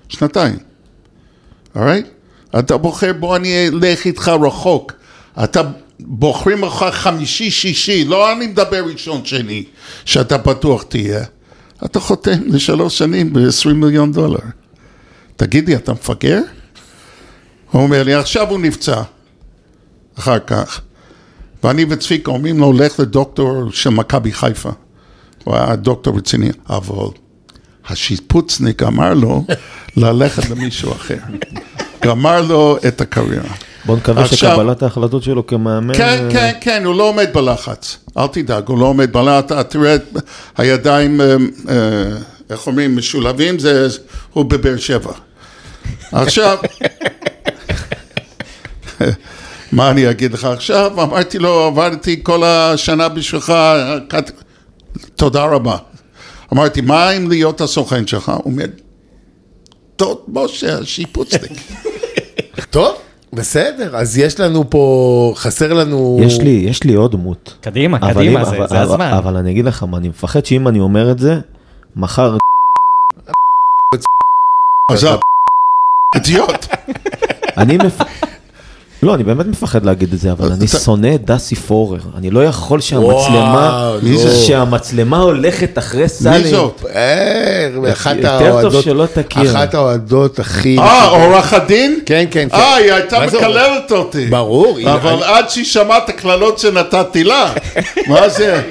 שנתיים, אורי? אתה בוחר, בוא אני אלך איתך רחוק. אתה בוחרים לך חמישי, שישי, לא אני מדבר ראשון, שני, שאתה פתוח תהיה. אתה חותם לשלוש שנים ב-20 מיליון דולר. תגידי, אתה מפגר? הוא אומר לי, עכשיו הוא נפצע. אחר כך. ואני וצביקה אומרים לו, לך לדוקטור של מכבי חיפה. הוא היה דוקטור רציני, אבל השיפוצניק אמר לו ללכת למישהו אחר. גמר לו את הקריירה. בוא נקווה עכשיו- שקבלת ההחלטות שלו כמאמן... כן, אה, כן, כן, הוא לא עומד בלחץ. אל תדאג, הוא לא עומד בלחץ. אתה תראה הידיים, אה, אה, איך אומרים, משולבים, זה, הוא בבאר שבע. עכשיו, מה אני אגיד לך עכשיו? אמרתי לו, עבדתי כל השנה בשבילך, כת- תודה רבה. אמרתי, מה אם להיות הסוכן שלך? הוא אומר, טוב, משה, השיפוצניק. טוב, בסדר, אז יש לנו פה, חסר לנו... יש לי, יש לי עוד דמות. קדימה, אבל קדימה, אם- זה אבל- זה אבל- הזמן. אבל אני אגיד לך מה, אני מפחד שאם אני אומר את זה, מחר... עזוב, אידיוט. אני מפ... לא, אני באמת מפחד להגיד את זה, אבל אני שונא את דסי פורר. אני לא יכול שהמצלמה? שהמצלמה הולכת אחרי סאלם. מי זאת? אה, אחת יותר טוב האוהדות, שלא תכיר. אחת האוהדות הכי... אה, עורך הדין? כן, כן, כן. אה, היא הייתה מקללת אותי. ברור, אבל עד שהיא שמעה את הקללות שנתתי לה, מה זה?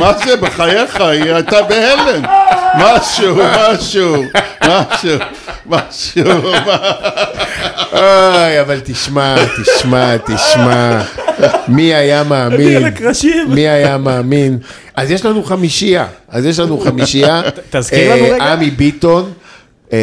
מה זה, בחייך, היא הייתה בהלם. משהו, משהו, משהו, משהו, מה- אוי, אבל תשמע, תשמע, תשמע. מי היה מאמין? מי היה מאמין? אז יש לנו חמישייה. אז יש לנו חמישייה. תזכיר אה, לנו רגע. עמי ביטון, אה,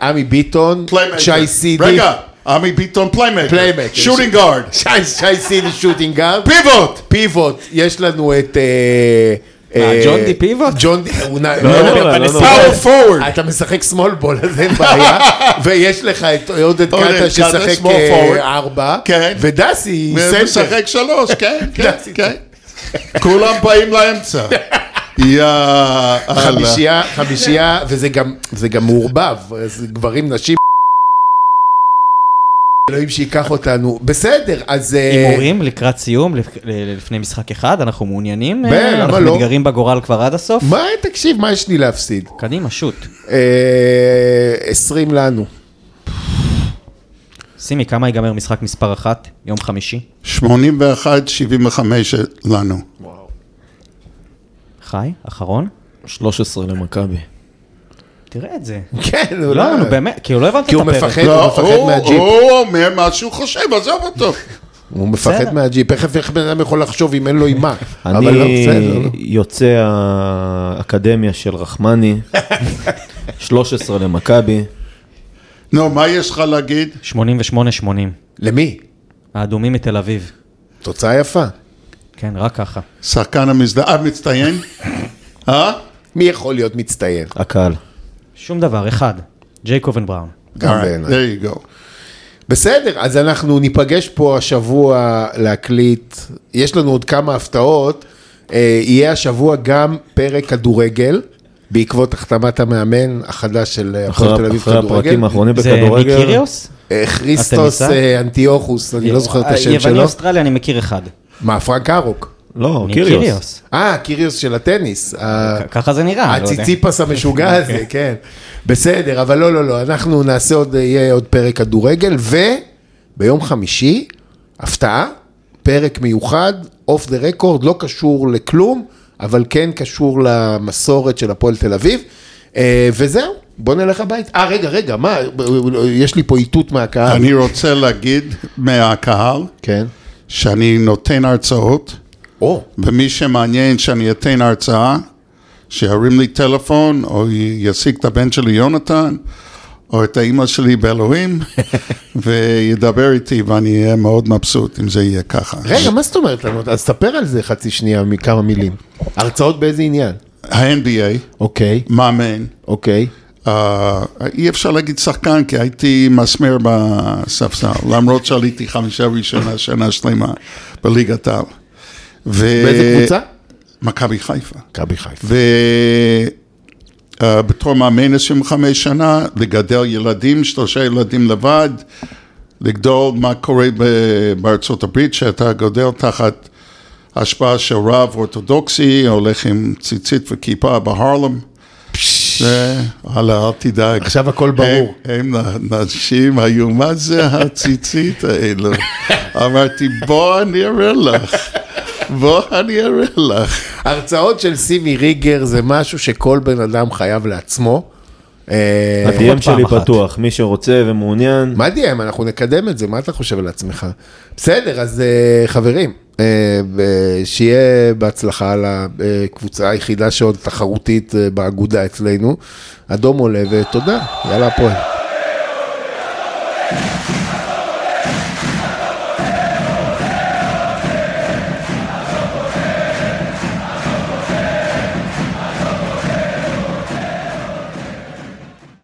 עמי ביטון. שי סידי. רגע, עמי ביטון playmaker. playmaker. shooting guard. שי סידי shooting guard. פיבוט. פיבוט, יש לנו את... אה, אה, ג'ון די פיבוט? ג'ון די, הוא לא, לא, לא, לא, לא, לא. power forward. אתה משחק small ball, אז אין בעיה, ויש לך את עודד קאטה ששחק small forward. אה, ארבע, כן. ודסי center. משחק שלוש, כן, כן. כן. כולם באים לאמצע. יא אללה. חמישייה, חמישייה, וזה גם, מעורבב, גברים, נשים. אלוהים שייקח אותנו. בסדר, אז... אה, הימורים לקראת סיום, לפני משחק אחד, אנחנו מעוניינים? אה, אנחנו לא? מתגרים בגורל כבר עד הסוף? מה, תקשיב, מה יש לי להפסיד? קדימה, שוט. אה, 20 לנו. סימי, כמה ייגמר משחק מספר אחת? יום חמישי? 81, 75 לנו. חי, אחרון? 13 למכבי. תראה את זה. כן, הוא לא, נו באמת, כאילו לא הבנת כי את הוא הפרק. מפחד, הוא לא, מפחד הוא מהג'יפ. הוא אומר מה שהוא חושב, עזוב אותו. הוא מפחד. מהג'יפ. איך איך בן אדם יכול לחשוב אם אין לו עם מה? אני לא. לא. יוצא האקדמיה של רחמני, 13 למכבי. נו, מה יש לך להגיד? 88-80. למי? האדומים מתל אביב. תוצאה יפה. כן, רק ככה. שחקן המצטיין? אה? מי יכול להיות מצטיין? הקהל. שום דבר, אחד. ג'ייקובן בראון. גם Alright, בעיניי. there you go. בסדר, אז אנחנו ניפגש פה השבוע להקליט. יש לנו עוד כמה הפתעות. אה, יהיה השבוע גם פרק כדורגל, בעקבות החתמת המאמן החדש של הפועל תל אחרי אביב אחרי כדורגל. הפרקים האחרונים זה בכדורגל. מיקיריוס? אה, כריסטוס אה, אנטיוכוס, אני לא זוכר את השם יווני שלו. אוסטרליה אני מכיר אחד. מה, פרנק ארוק? לא, קיריוס. אה, קיריוס של הטניס. ככה זה נראה. לא. הציציפס המשוגע הזה, כן. בסדר, אבל לא, לא, לא, אנחנו נעשה עוד, יהיה עוד פרק כדורגל, וביום חמישי, הפתעה, פרק מיוחד, אוף דה רקורד, לא קשור לכלום, אבל כן קשור למסורת של הפועל תל אביב, אה, וזהו, בוא נלך הביתה. אה, רגע, רגע, מה, יש לי פה איתות מהקהל. אני רוצה להגיד מהקהל כן. שאני נותן הרצאות, או, ומי שמעניין שאני אתן הרצאה, שירים לי טלפון, או י- ישיג את הבן שלי יונתן, או את האימא שלי באלוהים, וידבר איתי, ואני אהיה מאוד מבסוט אם זה יהיה ככה. רגע, מה זאת אומרת לנו? אז ספר על זה חצי שנייה מכמה מילים. הרצאות באיזה עניין? ה-NBA, אוקיי, מאמן, אוקיי. אה, אי אפשר להגיד שחקן, כי הייתי מסמר בספסל, למרות שעליתי חמישה ראשונה שנה שלמה בליגת העל. ו- באיזה קבוצה? מכבי חיפה. מכבי חיפה. ובתור מאמן 25 שנה, לגדל ילדים, שלושה ילדים לבד, לגדול מה קורה ב- בארצות הברית, שאתה גודל תחת השפעה של רב אורתודוקסי, הולך עם ציצית וכיפה בהרלם. זה, הלאה, אל תדאג. עכשיו הכל ברור. הם, הם נשים היו, מה זה הציצית האלו? אמרתי, בוא אני אראה לך, בוא אני אראה לך. הרצאות של סימי ריגר זה משהו שכל בן אדם חייב לעצמו. אה, ה-DM לפחות שלי. פתוח, מי שרוצה ומעוניין. מה DM? אנחנו נקדם את זה, מה אתה חושב על עצמך? בסדר, אז אה, חברים, אה, שיהיה בהצלחה לקבוצה היחידה שעוד תחרותית אה, באגודה אצלנו. אדום עולה ותודה, יאללה הפועל.